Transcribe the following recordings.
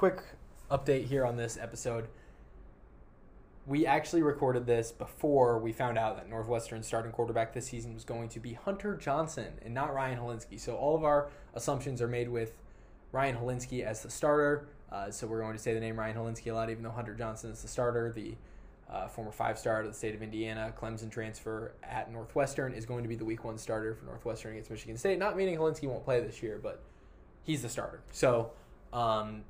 Quick update here on this episode. We actually recorded this before we found out that Northwestern's starting quarterback this season was going to be Hunter Johnson and not Ryan Hilinski. So, all of our assumptions are made with Ryan Hilinski as the starter. Uh, so, we're going to say the name Ryan Hilinski a lot, even though Hunter Johnson is the starter. The uh, former five star out of the state of Indiana, Clemson transfer at Northwestern, is going to be the week one starter for Northwestern against Michigan State. Not meaning Hilinski won't play this year, but he's the starter. So, um,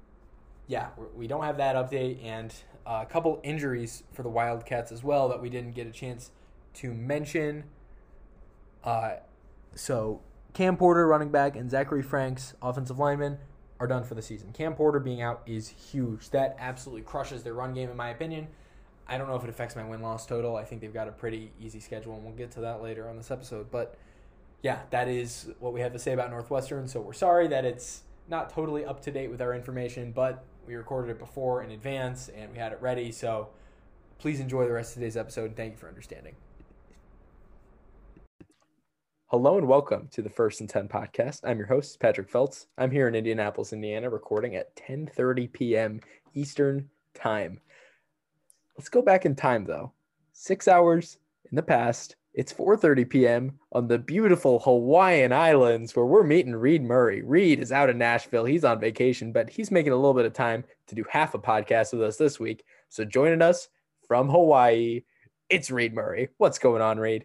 yeah, we don't have that update, and a couple injuries for the Wildcats as well that we didn't get a chance to mention. Uh, so, Cam Porter, running back, and Zachary Franks, offensive lineman, are done for the season. Cam Porter being out is huge. That absolutely crushes their run game, in my opinion. I don't know if it affects my win loss total. I think they've got a pretty easy schedule, and we'll get to that later on this episode. But yeah, that is what we have to say about Northwestern. So we're sorry that it's not totally up to date with our information, but we recorded it before in advance and we had it ready. So please enjoy the rest of today's episode. And Thank you for understanding. Hello and welcome to the First and Ten podcast. I'm your host Patrick Feltz. I'm here in Indianapolis, Indiana, recording at 10:30 p.m. Eastern Time. Let's go back in time though. Six hours in the past. It's 4:30 p.m. on the beautiful Hawaiian Islands where we're meeting Reid Murray. Reid is out in Nashville. He's on vacation, but he's making a little bit of time to do half a podcast with us this week. So joining us from Hawaii, it's Reid Murray. What's going on, Reid?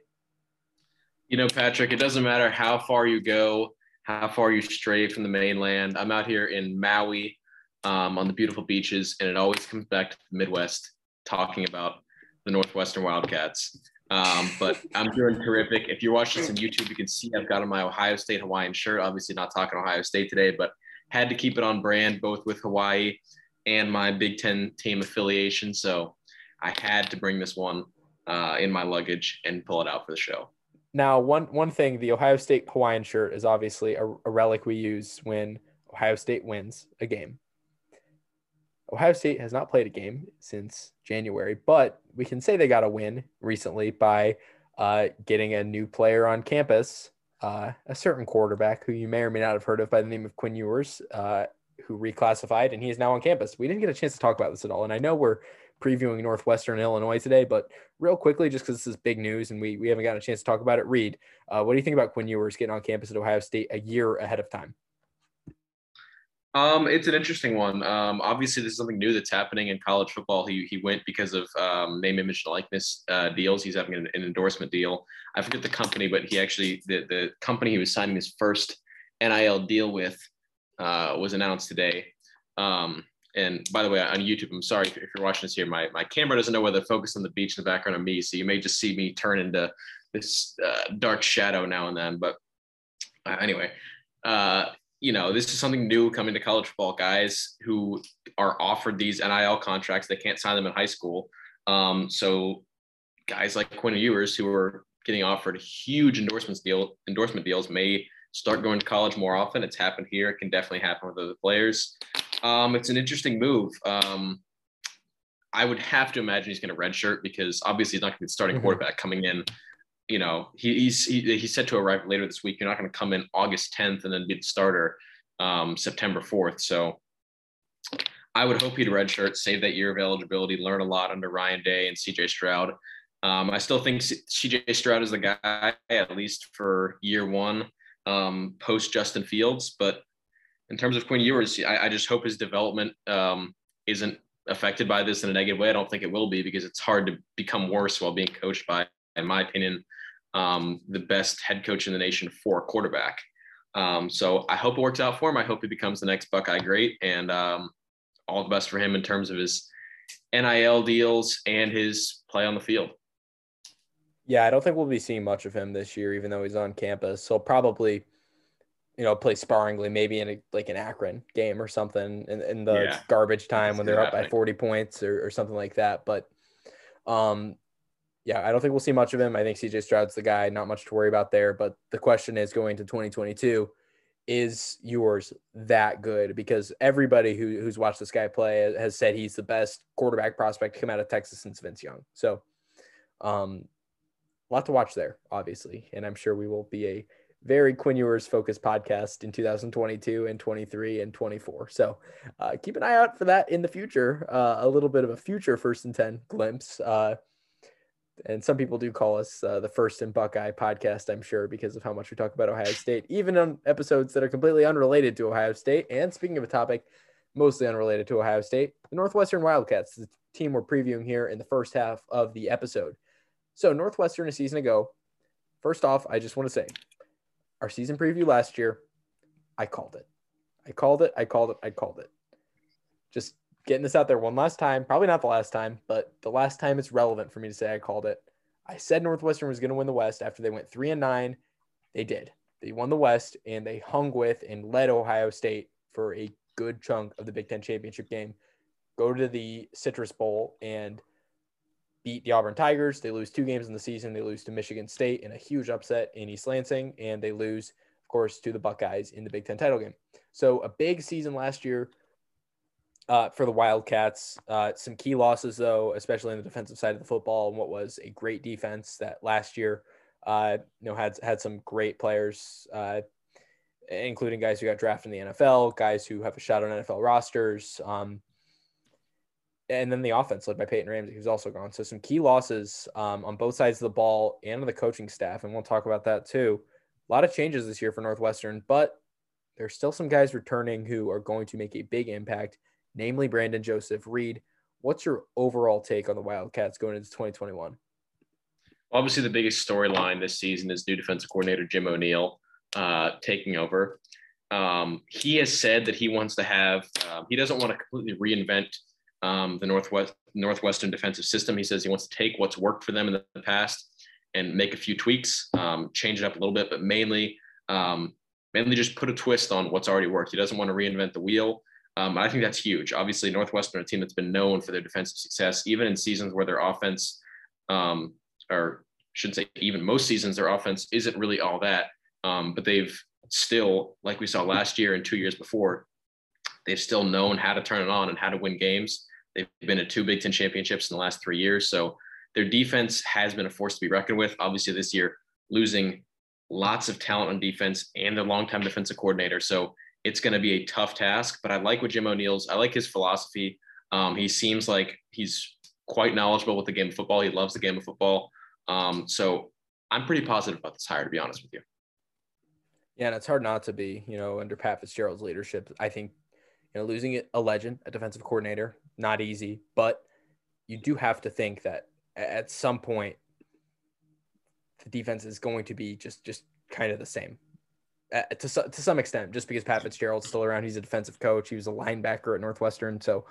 You know, Patrick, it doesn't matter how far you go, how far you stray from the mainland. I'm out here in Maui um, on the beautiful beaches, and it always comes back to the Midwest talking about the Northwestern Wildcats. Um, but I'm doing terrific. If you're watching this on YouTube, you can see I've got on my Ohio State Hawaiian shirt. Obviously, not talking Ohio State today, but had to keep it on brand both with Hawaii and my Big Ten team affiliation. So I had to bring this one uh, in my luggage and pull it out for the show. Now, one one thing, the Ohio State Hawaiian shirt is obviously a, a relic we use when Ohio State wins a game. Ohio State has not played a game since January, but we can say they got a win recently by uh, getting a new player on campus, uh, a certain quarterback who you may or may not have heard of by the name of Quinn Ewers, uh, who reclassified and he is now on campus. We didn't get a chance to talk about this at all. And I know we're previewing Northwestern Illinois today, but real quickly, just because this is big news and we, we haven't gotten a chance to talk about it, Reid, uh, what do you think about Quinn Ewers getting on campus at Ohio State a year ahead of time? Um, it's an interesting one. Um, obviously, this is something new that's happening in college football. He, he went because of um, name, image, and likeness uh, deals. He's having an, an, endorsement deal. I forget the company, but he actually the the company he was signing his first NIL deal with uh, was announced today. Um, and by the way, on YouTube, I'm sorry if you're watching this here. My my camera doesn't know whether to focus on the beach in the background or me, so you may just see me turn into this uh, dark shadow now and then. But uh, anyway. Uh, you know, this is something new coming to college football. Guys who are offered these NIL contracts, they can't sign them in high school. Um, so guys like Quinn Ewers who are getting offered huge endorsements deal endorsement deals may start going to college more often. It's happened here. It can definitely happen with other players. Um, it's an interesting move. Um, I would have to imagine he's going to redshirt because obviously he's not going to be the starting mm-hmm. quarterback coming in you know, he, he's he, he's set to arrive later this week. You're not going to come in August 10th and then be the starter um, September 4th. So I would hope he'd redshirt, save that year of eligibility, learn a lot under Ryan Day and CJ Stroud. Um, I still think CJ Stroud is the guy, at least for year one, um, post Justin Fields. But in terms of Quinn Ewers, I, I just hope his development um, isn't affected by this in a negative way. I don't think it will be because it's hard to become worse while being coached by, in my opinion, um, the best head coach in the nation for a quarterback. Um, so I hope it works out for him. I hope he becomes the next Buckeye great, and um, all the best for him in terms of his NIL deals and his play on the field. Yeah, I don't think we'll be seeing much of him this year, even though he's on campus. So probably, you know, play sparingly, maybe in a, like an Akron game or something in, in the yeah. garbage time when they're up by 40 points or, or something like that. But um, yeah, I don't think we'll see much of him. I think CJ Stroud's the guy, not much to worry about there. But the question is going to 2022, is Ewers that good? Because everybody who, who's watched this guy play has said he's the best quarterback prospect to come out of Texas since Vince Young. So, um, a lot to watch there, obviously. And I'm sure we will be a very Quinn Ewers focused podcast in 2022 and 23 and 24. So uh, keep an eye out for that in the future. Uh, a little bit of a future first and 10 glimpse. Uh, and some people do call us uh, the first and Buckeye podcast, I'm sure, because of how much we talk about Ohio State, even on episodes that are completely unrelated to Ohio State. And speaking of a topic mostly unrelated to Ohio State, the Northwestern Wildcats, the team we're previewing here in the first half of the episode. So, Northwestern a season ago, first off, I just want to say our season preview last year, I called it. I called it. I called it. I called it. Just getting this out there one last time. Probably not the last time, but the last time it's relevant for me to say I called it. I said Northwestern was going to win the West after they went three and nine. They did. They won the West and they hung with and led Ohio State for a good chunk of the Big Ten championship game. Go to the Citrus Bowl and beat the Auburn Tigers. They lose two games in the season. They lose to Michigan State in a huge upset in East Lansing, and they lose, of course, to the Buckeyes in the Big Ten title game. So a big season last year uh, for the Wildcats. Uh, some key losses, though, especially on the defensive side of the football, and what was a great defense that last year, uh, you know, had had some great players, uh, including guys who got drafted in the NFL, guys who have a shot on NFL rosters. Um, and then the offense led by Peyton Ramsey, who's also gone. So some key losses um, on both sides of the ball and on the coaching staff, and we'll talk about that too. A lot of changes this year for Northwestern, but there's still some guys returning who are going to make a big impact, namely Brandon Joseph Reid. What's your overall take on the Wildcats going into 2021? Obviously, the biggest storyline this season is new defensive coordinator Jim O'Neil uh, taking over. Um, he has said that he wants to have, um, he doesn't want to completely reinvent um, the Northwest Northwestern defensive system. He says he wants to take what's worked for them in the past and make a few tweaks, um, change it up a little bit, but mainly um, mainly just put a twist on what's already worked. He doesn't want to reinvent the wheel. Um, I think that's huge. Obviously, Northwestern, a team that's been known for their defensive success, even in seasons where their offense, um, or shouldn't say even most seasons, their offense isn't really all that. Um, but they've still, like we saw last year and two years before, they've still known how to turn it on and how to win games. They've been at two Big Ten championships in the last three years. So their defense has been a force to be reckoned with. Obviously, this year, losing lots of talent on defense and their longtime defensive coordinator. So it's going to be a tough task. But I like what Jim O'Neil's, I like his philosophy. Um, he seems like he's quite knowledgeable with the game of football. He loves the game of football. Um, so I'm pretty positive about this hire, to be honest with you. Yeah, and it's hard not to be, you know, under Pat Fitzgerald's leadership. I think you know, losing a legend, a defensive coordinator, not easy, but you do have to think that at some point the defense is going to be just just kind of the same uh, to, to some extent, just because Pat Fitzgerald's still around. He's a defensive coach. He was a linebacker at Northwestern. So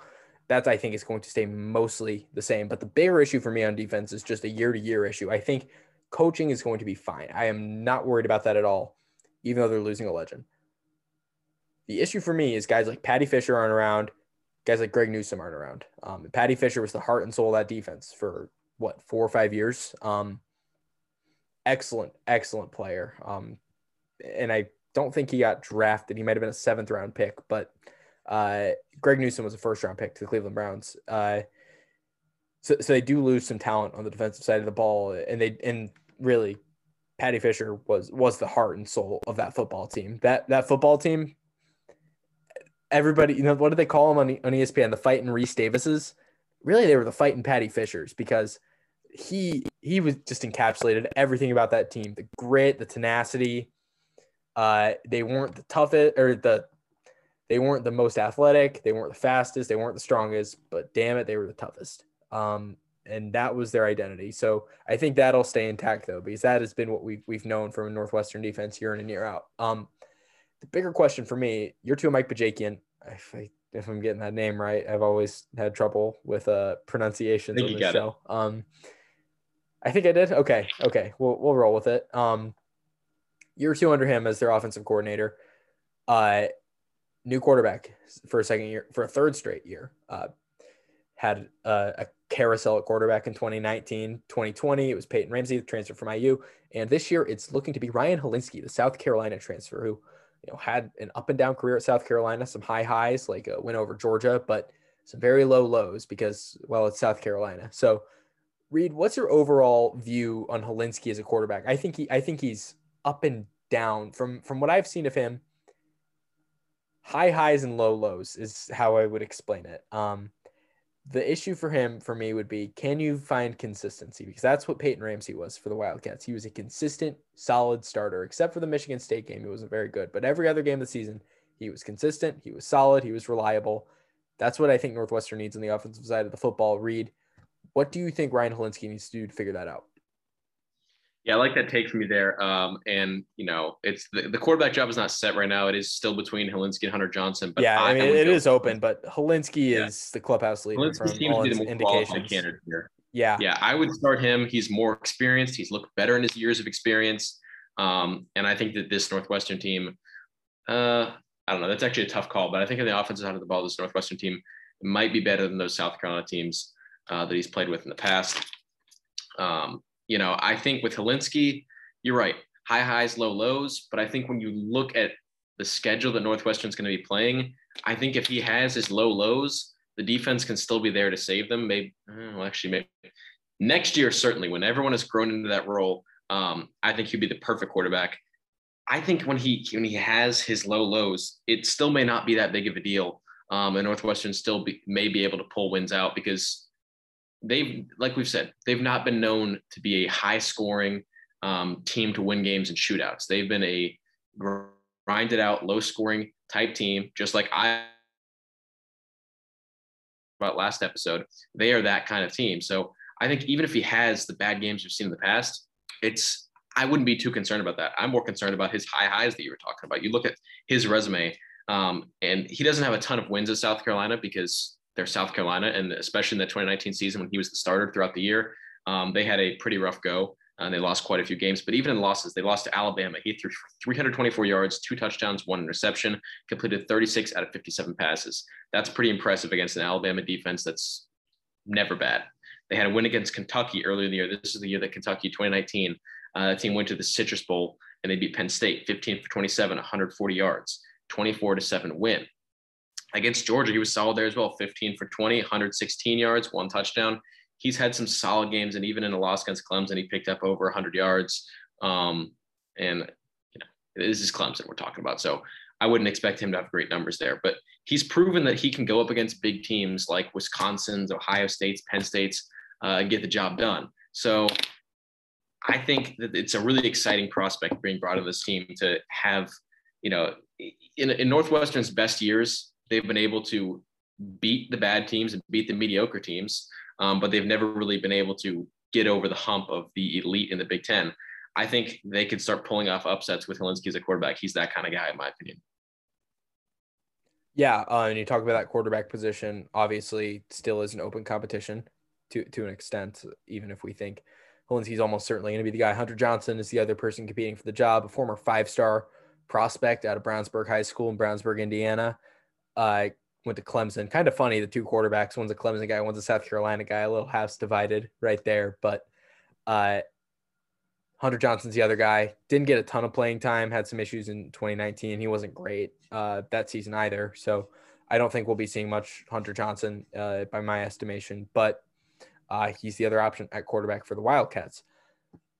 that's, I think, is going to stay mostly the same. But the bigger issue for me on defense is just a year to year issue. I think coaching is going to be fine. I am not worried about that at all, even though they're losing a legend. The issue for me is guys like Paddy Fisher aren't around, guys like Greg Newsome aren't around. Um, Paddy Fisher was the heart and soul of that defense for what four or five years. Um, excellent, excellent player. Um, and I don't think he got drafted. He might have been a seventh round pick, but uh, Greg Newsome was a first round pick to the Cleveland Browns. Uh, so, so they do lose some talent on the defensive side of the ball, and they and really, Paddy Fisher was was the heart and soul of that football team. That that football team everybody, you know, what do they call them on, on ESPN? The fighting Reece Davises. Really, they were the fighting Paddy Fishers because he he was just encapsulated everything about that team: the grit, the tenacity. Uh, they weren't the toughest or the they weren't the most athletic, they weren't the fastest, they weren't the strongest, but damn it, they were the toughest. Um, and that was their identity. So I think that'll stay intact though, because that has been what we've we've known from a Northwestern defense year in and year out. Um, the bigger question for me, you're to Mike Bajakian. If, I, if I'm getting that name right, I've always had trouble with uh, pronunciations on the show. It. Um, I think I did. Okay, okay, we'll we'll roll with it. Um, year two under him as their offensive coordinator. Uh, new quarterback for a second year, for a third straight year. Uh, had uh, a carousel at quarterback in 2019, 2020. It was Peyton Ramsey, the transfer from IU, and this year it's looking to be Ryan Hilinski, the South Carolina transfer, who you know, had an up and down career at South Carolina, some high highs like a win over Georgia, but some very low lows because, well, it's South Carolina. So, Reid, what's your overall view on Hilinski as a quarterback? I think he, I think he's up and down from from what I've seen of him. High highs and low lows is how I would explain it. Um, the issue for him for me would be can you find consistency because that's what Peyton Ramsey was for the Wildcats. He was a consistent, solid starter, except for the Michigan State game. He wasn't very good, but every other game of the season, he was consistent, he was solid, he was reliable. That's what I think Northwestern needs on the offensive side of the football. Reid, what do you think Ryan Hilinski needs to do to figure that out? Yeah, I like that take from you there. Um, and you know, it's the, the quarterback job is not set right now. It is still between Hilinski and Hunter Johnson. But yeah, I, I mean, it is open, but Hilinski yeah. is the clubhouse leader Hilinski from all his indications. Here. Yeah, yeah, I would start him. He's more experienced. He's looked better in his years of experience. Um, and I think that this Northwestern team, uh, I don't know, that's actually a tough call. But I think on the offensive side of the ball, this Northwestern team might be better than those South Carolina teams uh, that he's played with in the past. Um, you know, I think with Hilinski, you're right, high highs, low lows. But I think when you look at the schedule that Northwestern's going to be playing, I think if he has his low lows, the defense can still be there to save them. Maybe, well, actually, maybe next year, certainly, when everyone has grown into that role, um, I think he'd be the perfect quarterback. I think when he when he has his low lows, it still may not be that big of a deal. Um, and Northwestern still be, may be able to pull wins out because they've, like we've said, they've not been known to be a high scoring um, team to win games and shootouts. They've been a grinded out, low scoring type team, just like I about last episode. They are that kind of team. So I think even if he has the bad games we've seen in the past, it's I wouldn't be too concerned about that. I'm more concerned about his high highs that you were talking about. You look at his resume, um, and he doesn't have a ton of wins at South Carolina because they're South Carolina, and especially in the 2019 season when he was the starter throughout the year, um, they had a pretty rough go. And they lost quite a few games, but even in losses, they lost to Alabama. He threw 324 yards, two touchdowns, one interception, completed 36 out of 57 passes. That's pretty impressive against an Alabama defense that's never bad. They had a win against Kentucky earlier in the year. This is the year that Kentucky 2019 uh, that team went to the Citrus Bowl and they beat Penn State 15 for 27, 140 yards, 24 to 7 win. Against Georgia, he was solid there as well 15 for 20, 116 yards, one touchdown. He's had some solid games, and even in a loss against Clemson, he picked up over 100 yards. Um, and you know, this is Clemson we're talking about. So I wouldn't expect him to have great numbers there, but he's proven that he can go up against big teams like Wisconsin's, Ohio State's, Penn State's, uh, and get the job done. So I think that it's a really exciting prospect being brought in this team to have, you know, in, in Northwestern's best years, they've been able to beat the bad teams and beat the mediocre teams, um, but they've never really been able to get over the hump of the elite in the Big Ten. I think they could start pulling off upsets with Hilinski as a quarterback. He's that kind of guy, in my opinion. Yeah, uh, and you talk about that quarterback position. Obviously, still is an open competition to to an extent. Even if we think Hilinski's almost certainly going to be the guy. Hunter Johnson is the other person competing for the job, a former five star prospect out of Brownsburg High School in Brownsburg, Indiana uh, went to Clemson. Kind of funny, the two quarterbacks. One's a Clemson guy, one's a South Carolina guy. A little house divided right there. But uh, Hunter Johnson's the other guy. Didn't get a ton of playing time. Had some issues in 2019. He wasn't great uh, that season either. So I don't think we'll be seeing much Hunter Johnson uh, by my estimation. But uh, he's the other option at quarterback for the Wildcats.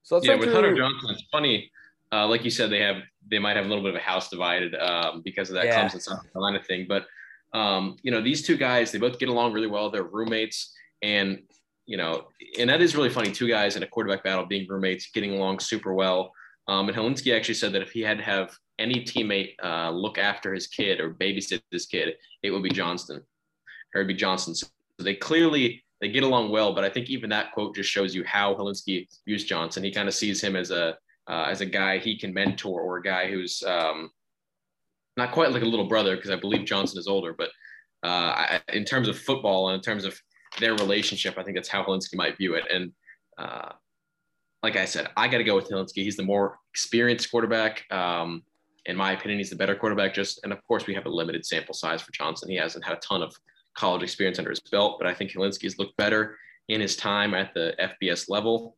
So let's yeah, with through... Hunter Johnson, it's funny. Uh, like you said, they have they might have a little bit of a house divided um, because of that yeah. Clemson South Carolina thing. But um, you know, these two guys, they both get along really well. They're roommates, and you know, and that is really funny. Two guys in a quarterback battle being roommates, getting along super well. Um, and Hilinski actually said that if he had to have any teammate uh, look after his kid or babysit this kid, it would be Johnston, or it'd be Johnson. So they clearly they get along well. But I think even that quote just shows you how Hilinski views Johnson. He kind of sees him as a uh, as a guy he can mentor or a guy who's um, not quite like a little brother because I believe Johnson is older, but uh, I, in terms of football and in terms of their relationship, I think that's how Hilinski might view it. And uh, like I said, I got to go with Hilinski. He's the more experienced quarterback. Um, in my opinion, he's the better quarterback. Just and of course, we have a limited sample size for Johnson. He hasn't had a ton of college experience under his belt, but I think Hilinski's looked better in his time at the FBS level.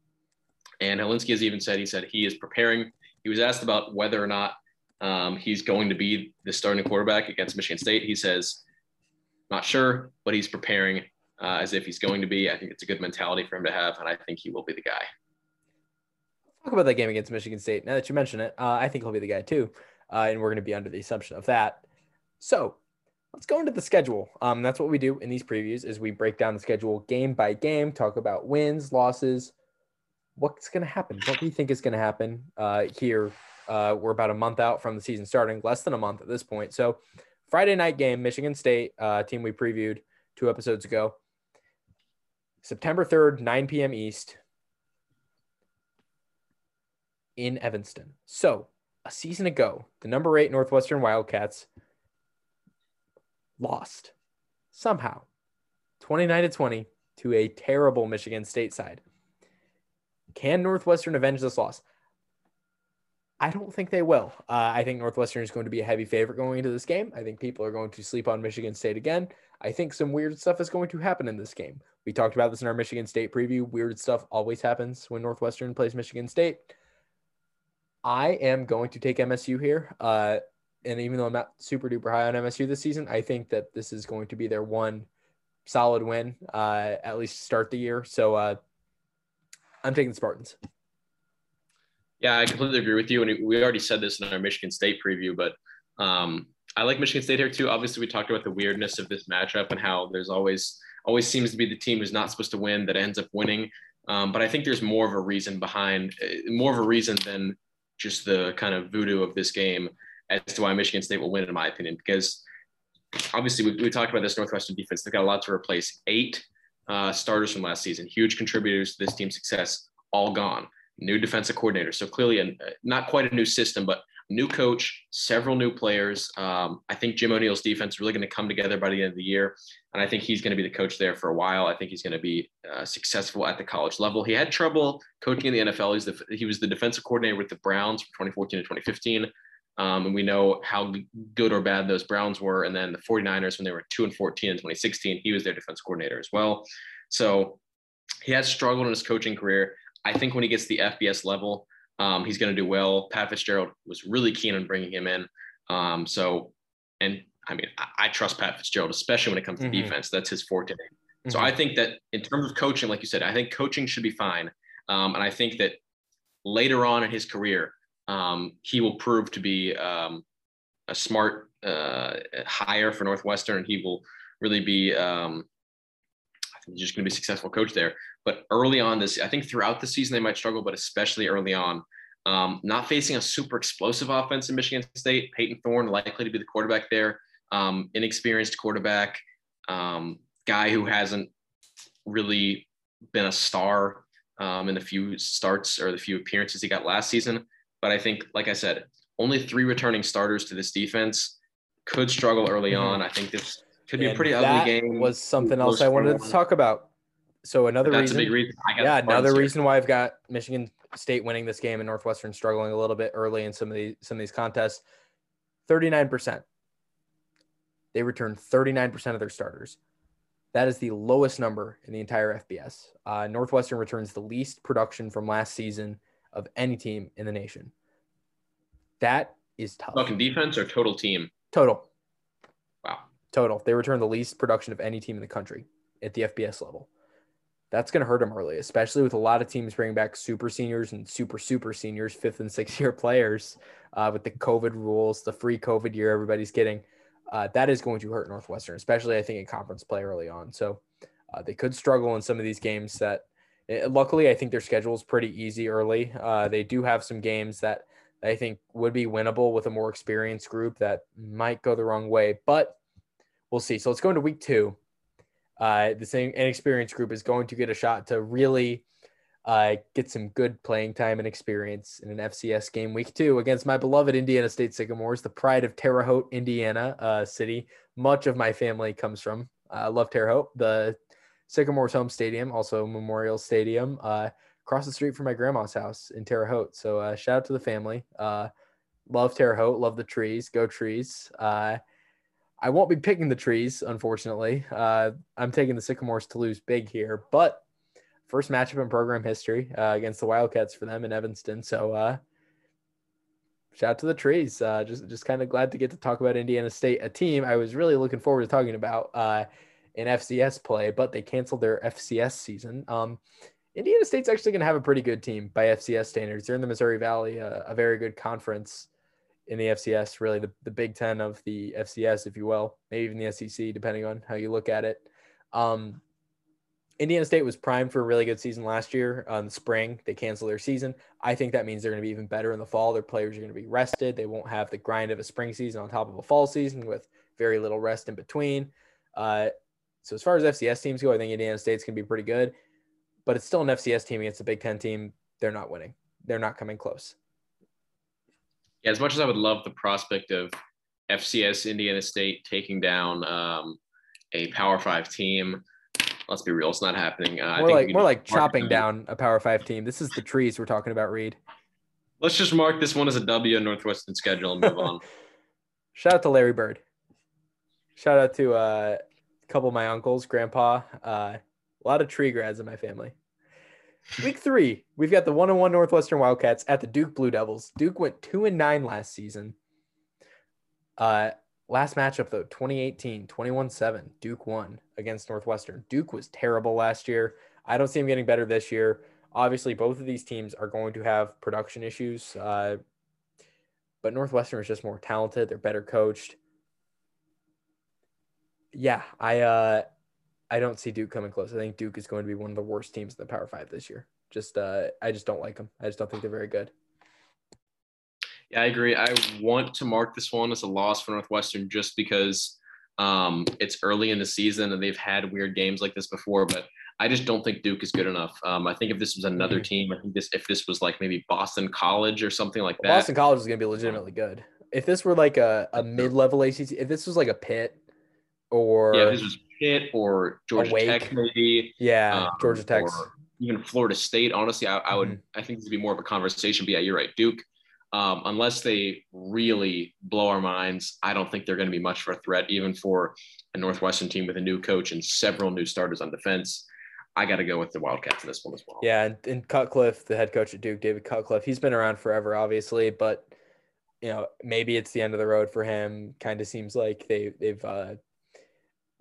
And Hilinski has even said he said he is preparing. He was asked about whether or not um, he's going to be the starting quarterback against Michigan State. He says, not sure, but he's preparing uh, as if he's going to be. I think it's a good mentality for him to have, and I think he will be the guy. Talk about that game against Michigan State. Now that you mention it, uh, I think he'll be the guy too, uh, and we're going to be under the assumption of that. So let's go into the schedule. Um, that's what we do in these previews: is we break down the schedule game by game, talk about wins, losses, what's going to happen, what we think is going to happen uh, here. Uh, we're about a month out from the season starting, less than a month at this point. So Friday night game, Michigan State uh, team we previewed two episodes ago. September 3rd, 9 p.m. East in Evanston. So, a season ago, the number eight Northwestern Wildcats lost somehow 29 to 20 to a terrible Michigan State side. Can Northwestern avenge this loss? I don't think they will. Uh, I think Northwestern is going to be a heavy favorite going into this game. I think people are going to sleep on Michigan State again. I think some weird stuff is going to happen in this game. We talked about this in our Michigan State preview. Weird stuff always happens when Northwestern plays Michigan State. I am going to take MSU here. Uh, and even though I'm not super duper high on MSU this season, I think that this is going to be their one solid win, uh, at least start the year. So uh, I'm taking the Spartans. Yeah, I completely agree with you. And we already said this in our Michigan State preview, but um, I like Michigan State here too. Obviously, we talked about the weirdness of this matchup and how there's always always seems to be the team who's not supposed to win that ends up winning. Um, but I think there's more of a reason behind, uh, more of a reason than just the kind of voodoo of this game as to why Michigan State will win, in my opinion. Because obviously, we, we talked about this Northwestern defense. They've got a lot to replace. Eight uh, starters from last season, huge contributors to this team's success, all gone new defensive coordinator. So clearly, a, not quite a new system, but new coach, several new players. Um, I think Jim O'Neil's defense is really going to come together by the end of the year, and I think he's going to be the coach there for a while. I think he's going to be uh, successful at the college level. He had trouble coaching in the NFL. He's the, he was the defensive coordinator with the Browns from 2014 to 2015. Um, and we know how good or bad those Browns were. And then the 49ers, when they were 2 and 14 in 2016, he was their defense coordinator as well. So he has struggled in his coaching career. I think when he gets to the FBS level, um, he's going to do well. Pat Fitzgerald was really keen on bringing him in. Um, so, and I mean, I, I, trust Pat Fitzgerald, especially when it comes to mm-hmm. defense. That's his forte. Mm-hmm. So I think that in terms of coaching, like you said, I think coaching should be fine. Um, and I think that later on in his career, um, he will prove to be um, a smart uh, hire for Northwestern. and He will really be um, he's just going to be a successful coach there. But early on this, I think throughout the season they might struggle, but especially early on, um, not facing a super explosive offense in Michigan State. Payton Thorne likely to be the quarterback there, um, inexperienced quarterback, um, guy who hasn't really been a star um, in the few starts or the few appearances he got last season. But I think, like I said, only three returning starters to this defense could struggle early mm-hmm. on. I think this could be and a pretty ugly game. Was something else I wanted to talk about. So another That's reason, reason yeah, another reason why I've got Michigan State winning this game and Northwestern struggling a little bit early in some of these some of these contests. Thirty nine percent. They return thirty nine percent of their starters. That is the lowest number in the entire FBS. Uh, Northwestern returns the least production from last season of any team in the nation. That is tough. Talking defense or total team? Total. Wow total. They return the least production of any team in the country at the FBS level. That's going to hurt them early, especially with a lot of teams bringing back super seniors and super, super seniors, fifth and sixth year players uh, with the COVID rules, the free COVID year everybody's getting. Uh, that is going to hurt Northwestern, especially I think in conference play early on. So uh, they could struggle in some of these games that luckily I think their schedule is pretty easy early. Uh, they do have some games that I think would be winnable with a more experienced group that might go the wrong way, but we'll see. So let's go into week two. Uh, the same inexperienced group is going to get a shot to really uh, get some good playing time and experience in an FCS game week two against my beloved Indiana State Sycamores, the pride of Terre Haute, Indiana uh, city. Much of my family comes from. I love Terre Haute, the Sycamores home stadium, also Memorial Stadium, uh, across the street from my grandma's house in Terre Haute. So uh, shout out to the family. Uh, love Terre Haute, love the trees, go trees. Uh, I won't be picking the trees, unfortunately. Uh, I'm taking the Sycamores to lose big here, but first matchup in program history uh, against the Wildcats for them in Evanston. So, uh, shout out to the trees. Uh, just just kind of glad to get to talk about Indiana State, a team I was really looking forward to talking about uh, in FCS play, but they canceled their FCS season. Um, Indiana State's actually going to have a pretty good team by FCS standards. They're in the Missouri Valley, uh, a very good conference in the FCS, really the, the Big Ten of the FCS, if you will, maybe even the SEC, depending on how you look at it. Um, Indiana State was primed for a really good season last year on in the spring. They canceled their season. I think that means they're going to be even better in the fall. Their players are going to be rested. They won't have the grind of a spring season on top of a fall season with very little rest in between. Uh, so as far as FCS teams go, I think Indiana State's going to be pretty good but it's still an FCS team against a Big Ten team. They're not winning. They're not coming close. Yeah, as much as I would love the prospect of FCS Indiana State taking down um, a Power Five team, let's be real, it's not happening. Uh, more like more like chopping down a Power Five team. This is the trees we're talking about, Reid. Let's just mark this one as a W in Northwestern schedule and move on. Shout out to Larry Bird. Shout out to uh, a couple of my uncles, grandpa. Uh, a lot of tree grads in my family. Week three, we've got the one on one Northwestern Wildcats at the Duke Blue Devils. Duke went two and nine last season. Uh, last matchup though, 2018, 21-7. Duke won against Northwestern. Duke was terrible last year. I don't see him getting better this year. Obviously, both of these teams are going to have production issues. Uh, but Northwestern is just more talented. They're better coached. Yeah, I uh I don't see Duke coming close. I think Duke is going to be one of the worst teams in the Power Five this year. Just uh, I just don't like them. I just don't think they're very good. Yeah, I agree. I want to mark this one as a loss for Northwestern just because um, it's early in the season and they've had weird games like this before. But I just don't think Duke is good enough. Um, I think if this was another mm-hmm. team, I think this if this was like maybe Boston College or something like that. Boston College is going to be legitimately good. If this were like a, a mid level ACC, if this was like a Pitt or yeah, this was Pitt or Georgia Awake. Tech, maybe. Yeah, um, Georgia Tech. Even Florida State. Honestly, I, I would. Mm-hmm. I think this would be more of a conversation. But yeah, you're right. Duke, um, unless they really blow our minds, I don't think they're going to be much of a threat, even for a Northwestern team with a new coach and several new starters on defense. I got to go with the Wildcats in this one as well. Yeah, and, and Cutcliffe, the head coach at Duke, David Cutcliffe, he's been around forever, obviously, but you know maybe it's the end of the road for him. Kind of seems like they they've uh,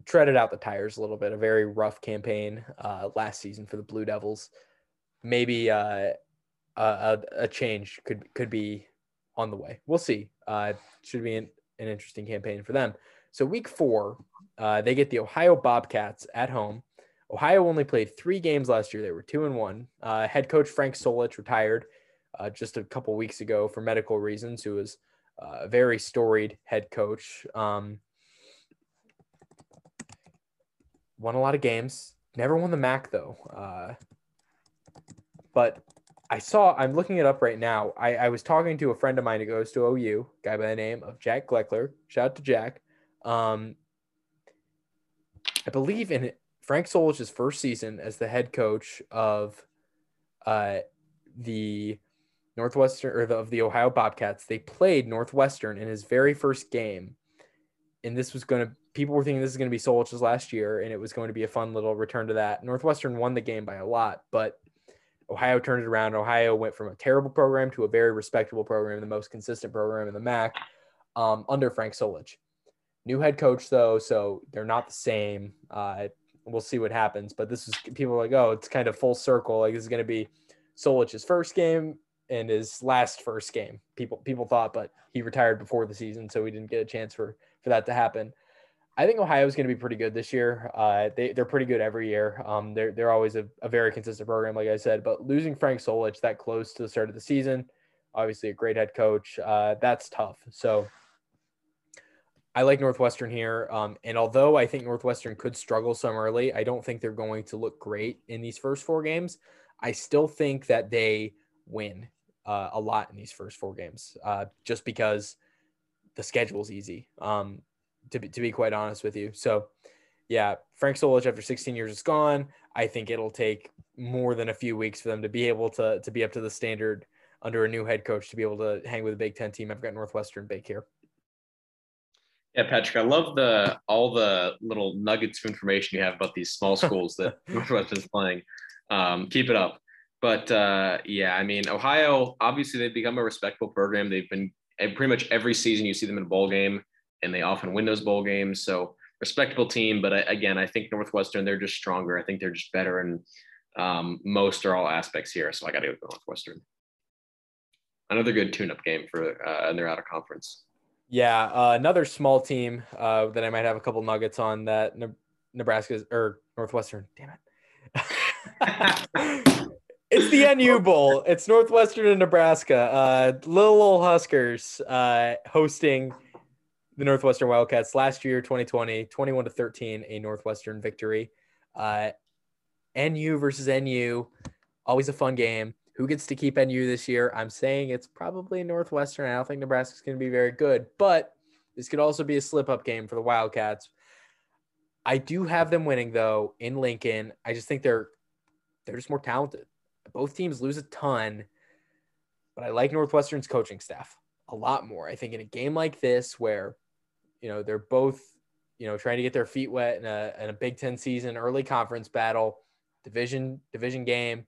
treaded out the tires a little bit. A very rough campaign uh, last season for the Blue Devils. Maybe uh, a, a, change could could be on the way. We'll see. Uh, should be an, an interesting campaign for them. So week four, uh, they get the Ohio Bobcats at home. Ohio only played three games last year. They were two and one. Uh, head coach Frank Solich retired uh, just a couple weeks ago for medical reasons. Who was a very storied head coach. Um, won a lot of games. Never won the MAC though. Uh, but I saw. I'm looking it up right now. I, I was talking to a friend of mine who goes to OU, guy by the name of Jack Gleckler. Shout out to Jack. Um, I believe in Frank Solich's first season as the head coach of uh, the Northwestern or the, of the Ohio Bobcats. They played Northwestern in his very first game, and this was going to people were thinking this is going to be Solich's last year, and it was going to be a fun little return to that. Northwestern won the game by a lot, but Ohio turned it around. Ohio went from a terrible program to a very respectable program, the most consistent program in the MAC um, under Frank Solich. New head coach though, so they're not the same. Uh, we'll see what happens. But this is people are like, oh, it's kind of full circle. Like this is going to be Solich's first game and his last first game. People people thought, but he retired before the season, so we didn't get a chance for for that to happen. I think Ohio is going to be pretty good this year. Uh, they they're pretty good every year. Um, they're they're always a, a, very consistent program, like I said. But losing Frank Solich that close to the start of the season, obviously a great head coach, uh, that's tough. So I like Northwestern here. Um, and although I think Northwestern could struggle some early, I don't think they're going to look great in these first four games. I still think that they win uh, a lot in these first four games, uh, just because the schedule is easy. Um, to be, to be quite honest with you. So, yeah, Frank Solich after 16 years is gone. I think it'll take more than a few weeks for them to be able to to be up to the standard under a new head coach to be able to hang with a Big Ten team. I've got Northwestern big here. Yeah, Patrick, I love the all the little nuggets of information you have about these small schools that Northwestern's playing. Um, keep it up. But uh, yeah, I mean, Ohio obviously they've become a respectable program. They've been pretty much every season you see them in a bowl game and they often win those bowl games. So respectable team, but I, again, I think Northwestern they're just stronger. I think they're just better, and um, most or all aspects here. So I got to go Northwestern. Another good tune-up game for uh, and they're out of conference. Yeah, uh, another small team uh, that I might have a couple nuggets on that Nebraska's or Northwestern. Damn it. it's the NU Bowl. It's Northwestern and Nebraska. Uh, little old Huskers uh, hosting the Northwestern Wildcats last year, 2020, 21 to 13, a Northwestern victory. Uh, NU versus NU, always a fun game. Who gets to keep NU this year? I'm saying it's probably Northwestern. I don't think Nebraska's going to be very good, but this could also be a slip up game for the Wildcats. I do have them winning though in Lincoln. I just think they're they're just more talented. Both teams lose a ton, but I like Northwestern's coaching staff a lot more. I think in a game like this where you know they're both you know trying to get their feet wet in a, in a Big Ten season, early conference battle, division division game.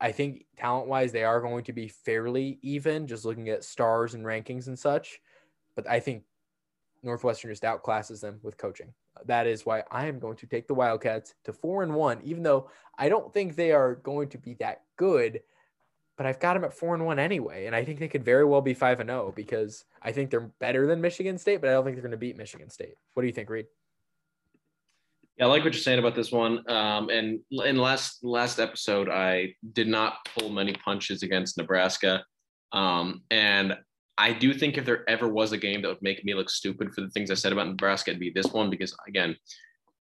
I think talent wise, they are going to be fairly even, just looking at stars and rankings and such. But I think Northwestern just outclasses them with coaching. That is why I am going to take the Wildcats to four and one, even though I don't think they are going to be that good. But I've got them at four and one anyway, and I think they could very well be five and zero because I think they're better than Michigan State, but I don't think they're going to beat Michigan State. What do you think, Reid? Yeah, I like what you're saying about this one. Um, and in last last episode, I did not pull many punches against Nebraska, um, and I do think if there ever was a game that would make me look stupid for the things I said about Nebraska, it'd be this one because again,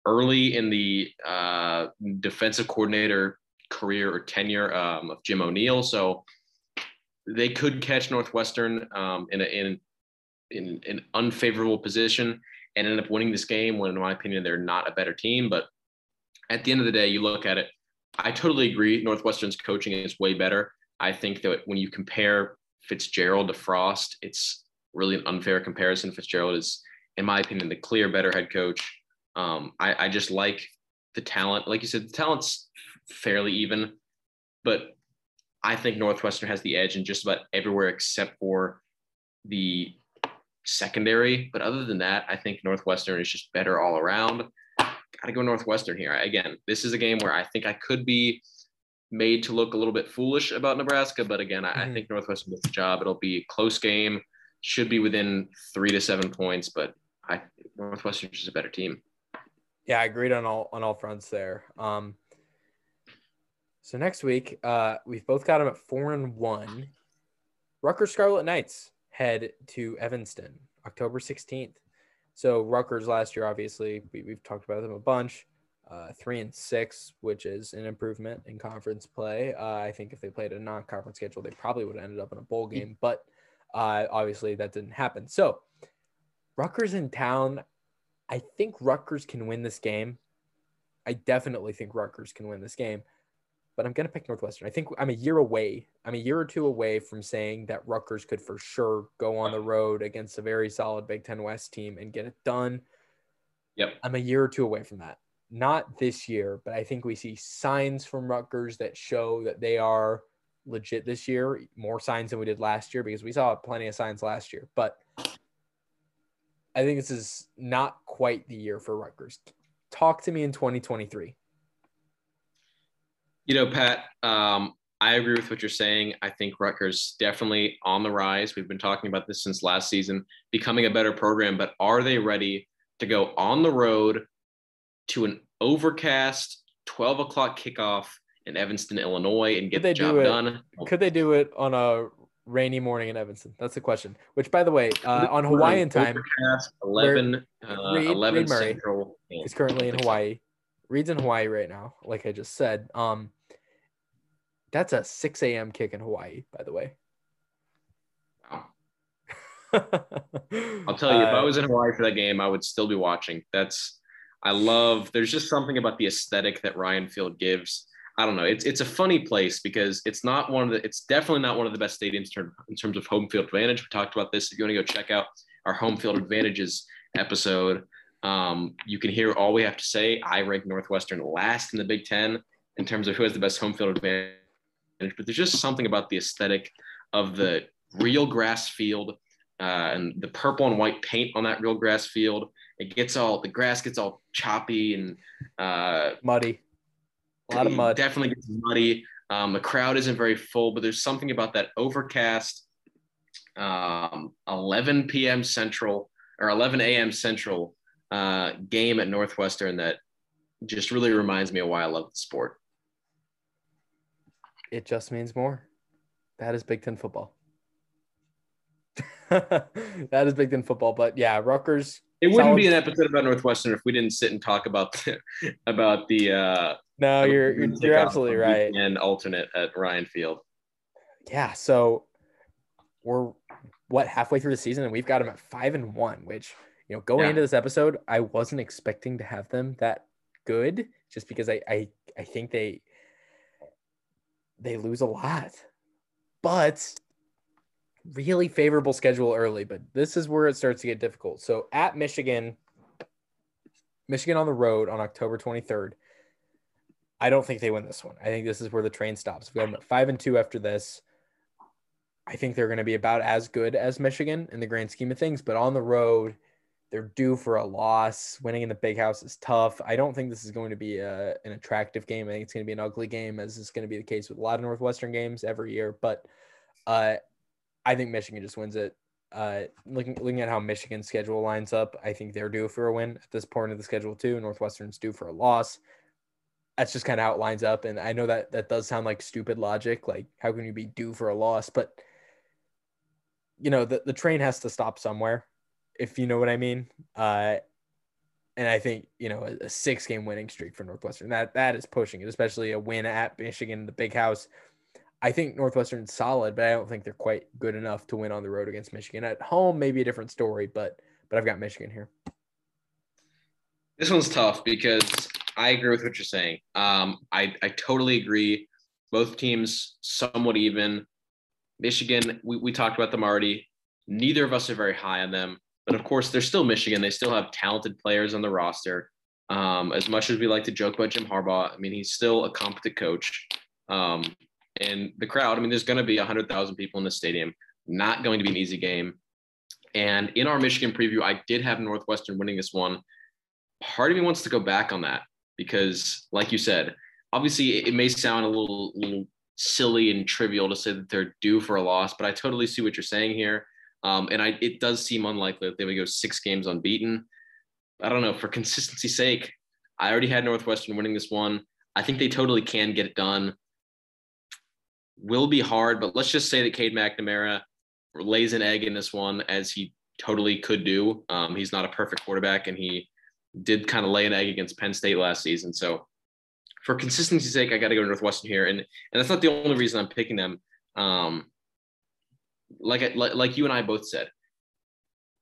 early in the uh, defensive coordinator career or tenure um, of Jim O'Neil, so they could catch Northwestern um, in, a, in in an unfavorable position and end up winning this game when, in my opinion, they're not a better team. But at the end of the day, you look at it, I totally agree. Northwestern's coaching is way better. I think that when you compare Fitzgerald to Frost, it's really an unfair comparison. Fitzgerald is, in my opinion, the clear better head coach. Um, I, I just like the talent. Like you said, the talent's fairly even, but I think Northwestern has the edge in just about everywhere except for the secondary. But other than that, I think Northwestern is just better all around. Got to go Northwestern here. Again, this is a game where I think I could be made to look a little bit foolish about Nebraska, but again, I, mm-hmm. I think Northwestern does the job. It'll be a close game. Should be within three to seven points, but I Northwestern is a better team. Yeah, I agreed on all on all fronts there. Um, so next week, uh, we've both got them at four and one. Rutgers Scarlet Knights head to Evanston October 16th. So Rutgers last year, obviously, we, have talked about them a bunch. Uh, three and six, which is an improvement in conference play. Uh, I think if they played a non-conference schedule, they probably would have ended up in a bowl game, but uh, obviously that didn't happen. So Rutgers in town. I think Rutgers can win this game. I definitely think Rutgers can win this game but I'm going to pick Northwestern. I think I'm a year away. I'm a year or two away from saying that Rutgers could for sure go on the road against a very solid Big Ten West team and get it done. Yep. I'm a year or two away from that. Not this year, but I think we see signs from Rutgers that show that they are legit this year. More signs than we did last year because we saw plenty of signs last year. But I think this is not quite the year for Rutgers. Talk to me in 2023. You know, Pat, um, I agree with what you're saying. I think Rutgers definitely on the rise. We've been talking about this since last season, becoming a better program. But are they ready to go on the road to an overcast 12 o'clock kickoff in Evanston, Illinois, and get the job do done? Could they do it on a rainy morning in Evanston? That's the question. Which, by the way, uh, on Hawaiian time, 11, uh, Reid, 11 Reid Central is currently in Hawaii. Reid's in Hawaii right now, like I just said. Um, that's a 6 a.m. kick in Hawaii, by the way. Wow. I'll tell you, if I uh, was in Hawaii for that game, I would still be watching. That's I love. There's just something about the aesthetic that Ryan Field gives. I don't know. It's it's a funny place because it's not one of the. It's definitely not one of the best stadiums in terms of home field advantage. We talked about this. If you want to go check out our home field advantages episode, um, you can hear all we have to say. I rank Northwestern last in the Big Ten in terms of who has the best home field advantage, but there's just something about the aesthetic of the real grass field uh, and the purple and white paint on that real grass field. It gets all the grass gets all choppy and uh, muddy. A lot of mud. Definitely gets muddy. Um, the crowd isn't very full, but there's something about that overcast um, 11 p.m. Central or 11 a.m. Central uh, game at Northwestern that just really reminds me of why I love the sport. It just means more. That is Big Ten football. that is Big Ten football. But yeah, Rutgers. It wouldn't solid. be an episode about Northwestern if we didn't sit and talk about the, about the. Uh, no, you're you're, you're absolutely right. And alternate at Ryan Field. Yeah, so we're what halfway through the season, and we've got them at five and one. Which you know, going yeah. into this episode, I wasn't expecting to have them that good, just because I I I think they they lose a lot, but really favorable schedule early, but this is where it starts to get difficult. So at Michigan, Michigan on the road on October 23rd. I don't think they win this one. I think this is where the train stops. We have five and two after this. I think they're going to be about as good as Michigan in the grand scheme of things, but on the road, they're due for a loss. Winning in the big house is tough. I don't think this is going to be a, an attractive game. I think it's going to be an ugly game, as is going to be the case with a lot of Northwestern games every year. But uh, I think Michigan just wins it. Uh, looking looking at how Michigan's schedule lines up, I think they're due for a win at this point of the schedule too. Northwestern's due for a loss. That's just kind of how it lines up. And I know that that does sound like stupid logic. Like, how can you be due for a loss? But you know, the, the train has to stop somewhere, if you know what I mean. Uh, and I think you know a, a six game winning streak for Northwestern that that is pushing it, especially a win at Michigan, the big house. I think Northwestern's solid, but I don't think they're quite good enough to win on the road against Michigan. At home, maybe a different story, but but I've got Michigan here. This one's tough because I agree with what you're saying. Um, I I totally agree. Both teams somewhat even. Michigan, we, we talked about them already. Neither of us are very high on them, but of course they're still Michigan. They still have talented players on the roster. Um, as much as we like to joke about Jim Harbaugh, I mean he's still a competent coach. Um, and the crowd, I mean, there's going to be 100,000 people in the stadium. Not going to be an easy game. And in our Michigan preview, I did have Northwestern winning this one. Part of me wants to go back on that because, like you said, obviously it may sound a little, little silly and trivial to say that they're due for a loss, but I totally see what you're saying here. Um, and I, it does seem unlikely that they would go six games unbeaten. I don't know. For consistency's sake, I already had Northwestern winning this one. I think they totally can get it done will be hard, but let's just say that Cade McNamara lays an egg in this one as he totally could do. Um, he's not a perfect quarterback, and he did kind of lay an egg against Penn State last season. So, for consistency's sake, I got to go Northwestern here, and and that's not the only reason I'm picking them. Um, like, I, like like you and I both said,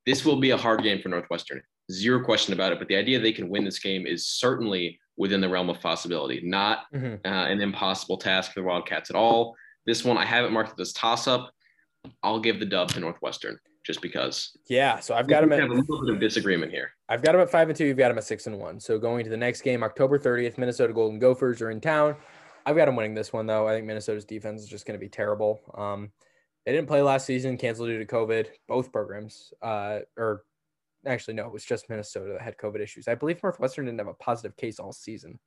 this will be a hard game for Northwestern. Zero question about it. But the idea they can win this game is certainly within the realm of possibility, not mm-hmm. uh, an impossible task for the Wildcats at all. This one, I haven't marked as toss up. I'll give the dub to Northwestern just because. Yeah, so I've got them at a little bit of disagreement here. I've got them at five and two. You've got them at six and one. So going to the next game, October 30th, Minnesota Golden Gophers are in town. I've got them winning this one though. I think Minnesota's defense is just going to be terrible. Um, they didn't play last season, canceled due to COVID. Both programs, uh, or actually no, it was just Minnesota that had COVID issues. I believe Northwestern didn't have a positive case all season.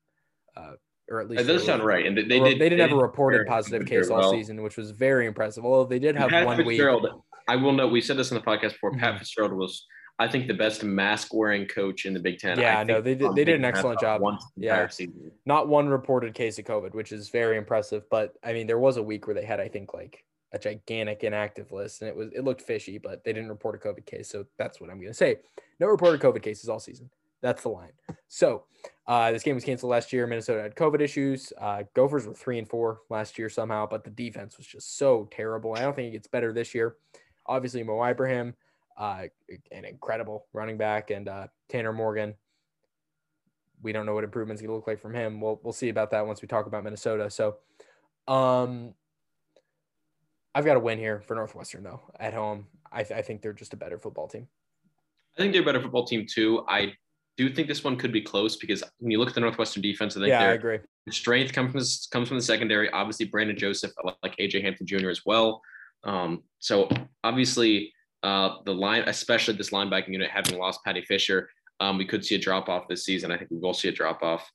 Uh, or at least it does sound right. And they, they did. They didn't have a reported positive case all well. season, which was very impressive. Although they did have Pat one Fitzgerald, week. I will note we said this in the podcast before. Mm-hmm. Pat Fitzgerald was, I think, the best mask wearing coach in the Big Ten. Yeah, no, they did. They did an excellent job. yeah, season. not one reported case of COVID, which is very impressive. But I mean, there was a week where they had, I think, like a gigantic inactive list, and it was it looked fishy, but they didn't report a COVID case. So that's what I'm going to say. No reported COVID cases all season. That's the line. So uh, this game was canceled last year. Minnesota had COVID issues. Uh, Gophers were three and four last year somehow, but the defense was just so terrible. I don't think it gets better this year. Obviously, Mo Ibrahim, uh, an incredible running back, and uh, Tanner Morgan. We don't know what improvements to look like from him. We'll we'll see about that once we talk about Minnesota. So, um, I've got a win here for Northwestern though at home. I, th- I think they're just a better football team. I think they're a better football team too. I do think this one could be close because when you look at the Northwestern defense, I think yeah, I agree. strength comes from this, comes from the secondary. Obviously, Brandon Joseph, like AJ Hampton Jr. as well. Um, so obviously, uh, the line, especially this linebacking unit, having lost Paddy Fisher, um, we could see a drop off this season. I think we will see a drop off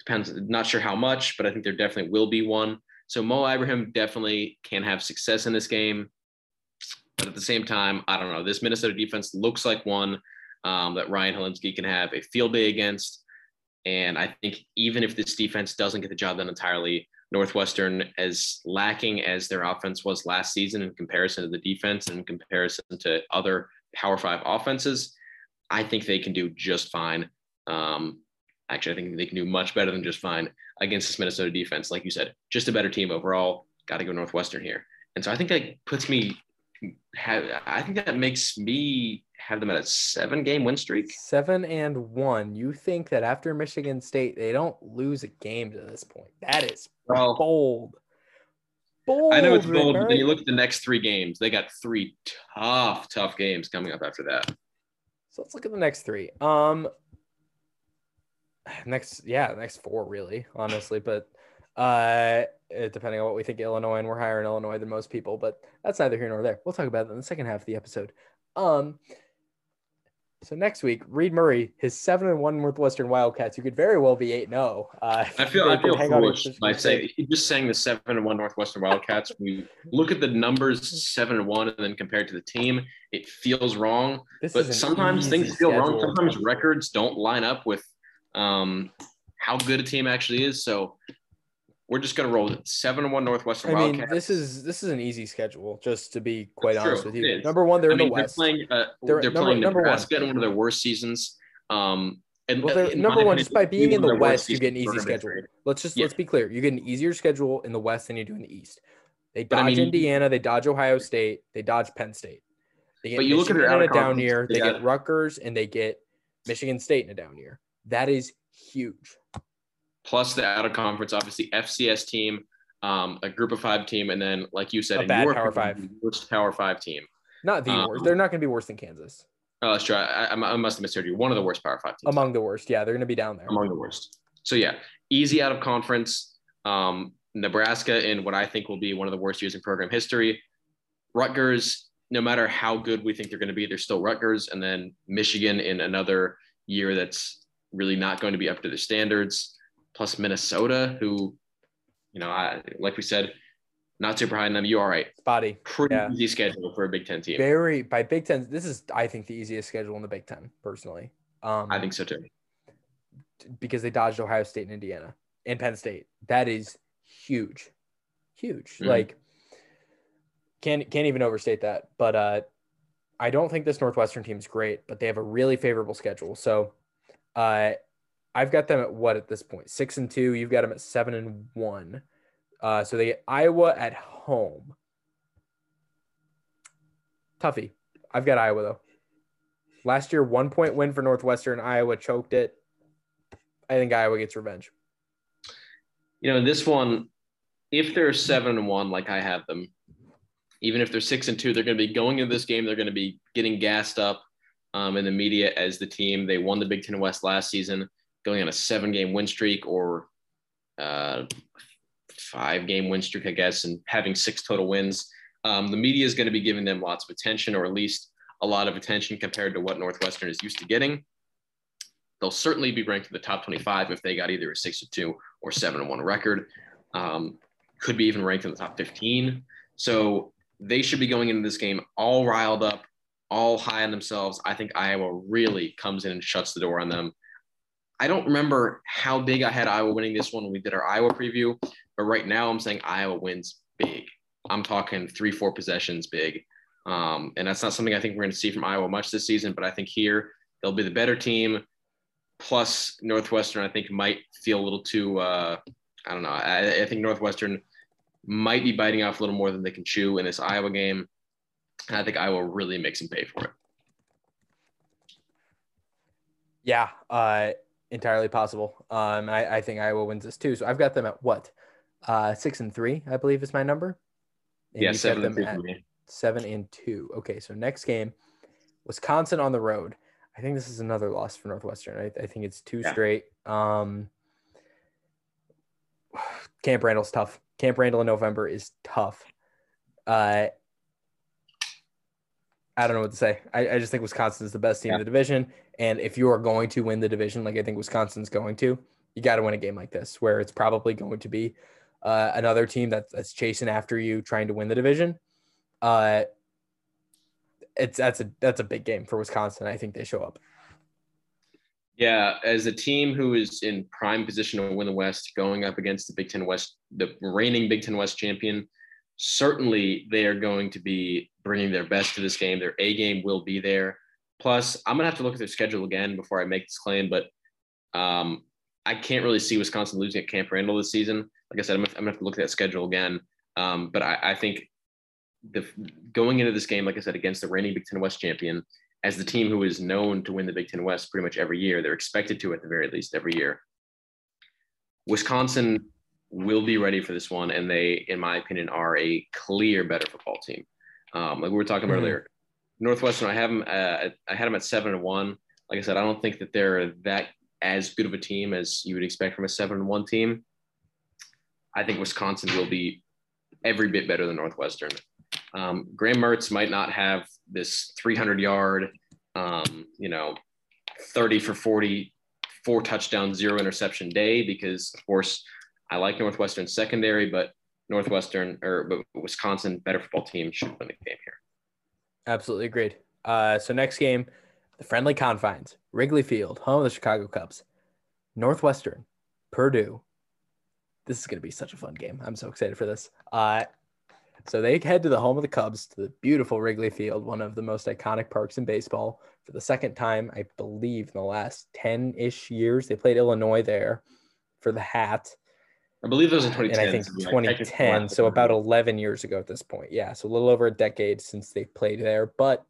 Depends, not sure how much, but I think there definitely will be one. So Mo Ibrahim definitely can have success in this game. But at the same time, I don't know. This Minnesota defense looks like one um, that Ryan Hilinski can have a field day against. And I think even if this defense doesn't get the job done entirely, Northwestern, as lacking as their offense was last season in comparison to the defense and in comparison to other Power Five offenses, I think they can do just fine. Um, actually, I think they can do much better than just fine against this Minnesota defense. Like you said, just a better team overall. Got to go Northwestern here. And so I think that puts me, have, I think that makes me have them at a seven game win streak. Seven and one. You think that after Michigan State, they don't lose a game to this point? That is Well, bold. Bold. I know it's bold, but then you look at the next three games. They got three tough, tough games coming up after that. So let's look at the next three. Um, next, yeah, next four really, honestly, but uh, it- depending on what we think Illinois, and we're higher in Illinois than most people, but that's neither here nor there. We'll talk about that in the second half of the episode. Um, so next week, Reid Murray, his seven and one Northwestern Wildcats, who could very well be eight and zero. Uh, I feel I feel foolish by saying just saying the seven and one Northwestern Wildcats. We look at the numbers seven and one, and then compared to the team, it feels wrong. This But sometimes things feel wrong. Sometimes records don't line up with um, how good a team actually is. So we're just gonna roll it. Seven and one Northwestern I mean, Wildcats. this is this is an easy schedule, just to be quite That's honest true. with you. Number one, they're I in mean, the they're West. playing. Uh, They're- they're, number- playing number one. Nebraska in one of their worst seasons. Um, and Well, uh, number one, opinion, just by being in the of their worst West, you get an easy schedule. Let's just Yeah. let's be clear. You get an easier schedule in the West than you do in the East. They But I dodge mean- Indiana, they dodge Ohio State, they dodge Penn State. They get But you look at Michigan their in a down year, they they get Rutgers, and they get Michigan State in a down year. That is huge. plus the out of conference, obviously FCS team, um, a group of five team, and then like you said, A in bad your Power Five. worst Power Five team. Not the Um, worst. They're not going to be worse than Kansas. Oh, that's true. I, I, I must have misheard you. One of the worst Power Five teams. Among the worst. Yeah, they're going to be down there. among the worst. So yeah, easy out of conference. Um, Nebraska in what I think will be one of the worst years in program history. Rutgers, no matter how good we think they're going to be, they're still Rutgers. And then Michigan in another year that's really not going to be up to their standards. Plus Minnesota, who, you know, I like we said, not super high in them. You all right? Spotty. Pretty Yeah. easy schedule for a Big Ten team. Very by Big Ten. This is, I think, the easiest schedule in the Big Ten, personally. Um, I think so too. because they dodged Ohio State and Indiana and Penn State. That is huge, huge. Mhm. Like can't can't even overstate that. But uh, I don't think this Northwestern team is great, but they have a really favorable schedule. So uh, I've got them at what at this point? Six and two. You've got them at seven and one. Uh, so they get Iowa at home. Tuffy. I've got Iowa though. Last year, one point win for Northwestern. Iowa choked it. I think Iowa gets revenge. you know, this one, if they're seven and one, like I have them, even if they're six and two, they're going to be going into this game. They're going to be getting gassed up um, in the media as the team. They won the Big Ten West last season, going on a seven game win streak or uh, five game win streak, I guess, and having six total wins. Um, the media is going to be giving them lots of attention, or at least a lot of attention compared to what Northwestern is used to getting. They'll certainly be ranked in the top 25 if they got either a six or two or seven and one record. Um, could be even ranked in the top 15. So they should be going into this game all riled up, all high on themselves. I think Iowa really comes in and shuts the door on them. I don't remember how big I had Iowa winning this one when we did our Iowa preview, but right now I'm saying Iowa wins big. I'm talking three, four possessions big. Um, and that's not something I think we're going to see from Iowa much this season, but I think here they'll be the better team. Plus, Northwestern, I think, might feel a little too, uh, I don't know. I, I think Northwestern might be biting off a little more than they can chew in this Iowa game. And I think Iowa really makes them pay for it. Yeah, uh, entirely possible. Um, I, I think Iowa wins this too. So I've got them at what? Uh, six and three, I believe is my number. And yeah, seven and at seven and two. Okay, so next game, Wisconsin on the road. I think this is another loss for Northwestern. I, I think it's two Yeah. straight. Um, Camp Randall's tough. Camp Randall in November is tough. Uh, I don't know what to say. I, I just think Wisconsin is the best team Yeah. in the division. And if you are going to win the division, like I think Wisconsin's going to, You got to win a game like this where it's probably going to be uh, another team that, that's chasing after you, trying to win the division. Uh, it's that's a that's a big game for Wisconsin. I think they show up. Yeah, as a team who is in prime position to win the West, going up against the Big Ten West, the reigning Big Ten West champion, certainly they are going to be bringing their best to this game. Their A game will be there. Plus, I'm gonna have to look at their schedule again before I make this claim, but um, I can't really see Wisconsin losing at Camp Randall this season. Like I said, I'm, gonna have to look at that schedule again. Um, but I, I think the going into this game, like I said, against the reigning Big Ten West champion, as the team who is known to win the Big Ten West pretty much every year, they're expected to at the very least every year. Wisconsin will be ready for this one, and they, in my opinion, are a clear better football team. Um, like we were talking mm-hmm. earlier, Northwestern, I have them. Uh, I had them at seven and one. Like I said, I don't think that they're that as good of a team as you would expect from a seven and one team. I think Wisconsin will be every bit better than Northwestern. Um, Graham Mertz might not have this 300 yard, um, you know, 30 for 40, four touchdown, zero interception day because, of course, I like Northwestern secondary, but Northwestern or but Wisconsin, better football team should win the game here. Absolutely agreed. Uh, so next game, the friendly confines, Wrigley Field, home of the Chicago Cubs, Northwestern, Purdue. This is going to be such a fun game. I'm so excited for this. Uh, so they head to the home of the Cubs, to the beautiful Wrigley Field, one of the most iconic parks in baseball. For the second time, I believe, in the last 10 ish years, they played Illinois there for the hat. I believe it was in 2010. And I think 2010, so about 11 years ago at this point. Yeah, so a little over a decade since they played there. But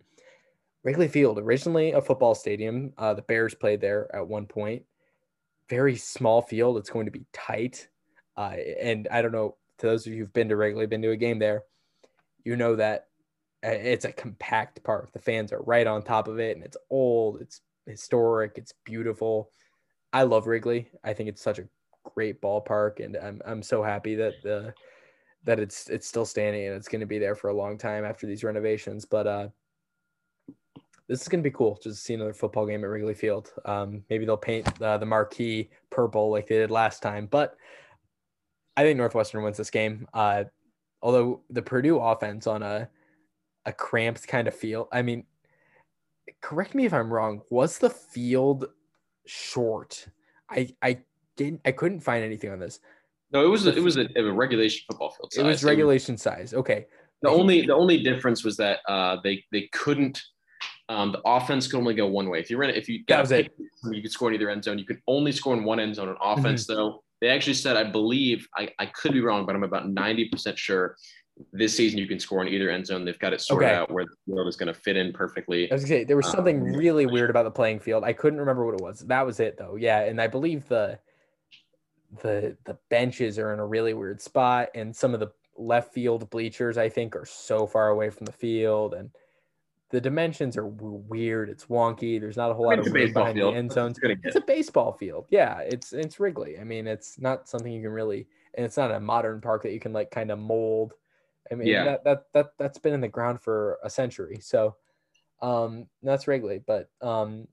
Wrigley Field, originally a football stadium, uh, the Bears played there at one point. Very small field. It's going to be tight. Uh, and I don't know to those of you who've been to Wrigley, been to a game there, you know that uh, it's a compact park. The fans are right on top of it, and it's old, it's historic, it's beautiful. I love Wrigley. I think it's such a great ballpark, and I'm I'm so happy that the that it's it's still standing and it's going to be there for a long time after these renovations. But uh, this is going to be cool just to see another football game at Wrigley Field. Um, maybe they'll paint uh, the marquee purple like they did last time, but I think Northwestern wins this game. Uh, although the Purdue offense on a a cramped kind of field. I mean, correct me if I'm wrong. Was the field short? I I didn't. I couldn't find anything on this. No, it was a, it was a, a regulation football field. Size. It was regulation size. Okay. The only the only difference was that uh, they they couldn't. Um, the offense could only go one way. If you ran, it, if you got it, you could score in either end zone. You could only score in one end zone on offense, mm-hmm. though. They actually said, I believe, I, I could be wrong, but I'm about 90% sure this season you can score in either end zone. They've got it sorted okay. out where the field is going to fit in perfectly. I was say there was something um, really weird about the playing field. I couldn't remember what it was. That was it though. Yeah, and I believe the the the benches are in a really weird spot, and some of the left field bleachers I think are so far away from the field, and the dimensions are weird. It's wonky. There's not a whole lot of room behind field. the end zones. It's, it's a baseball field. Yeah, it's it's Wrigley. I mean, it's not something you can really, and it's not a modern park that you can like kind of mold. I mean, yeah. that that that that's been in the ground for a century. So, um, that's Wrigley. But um,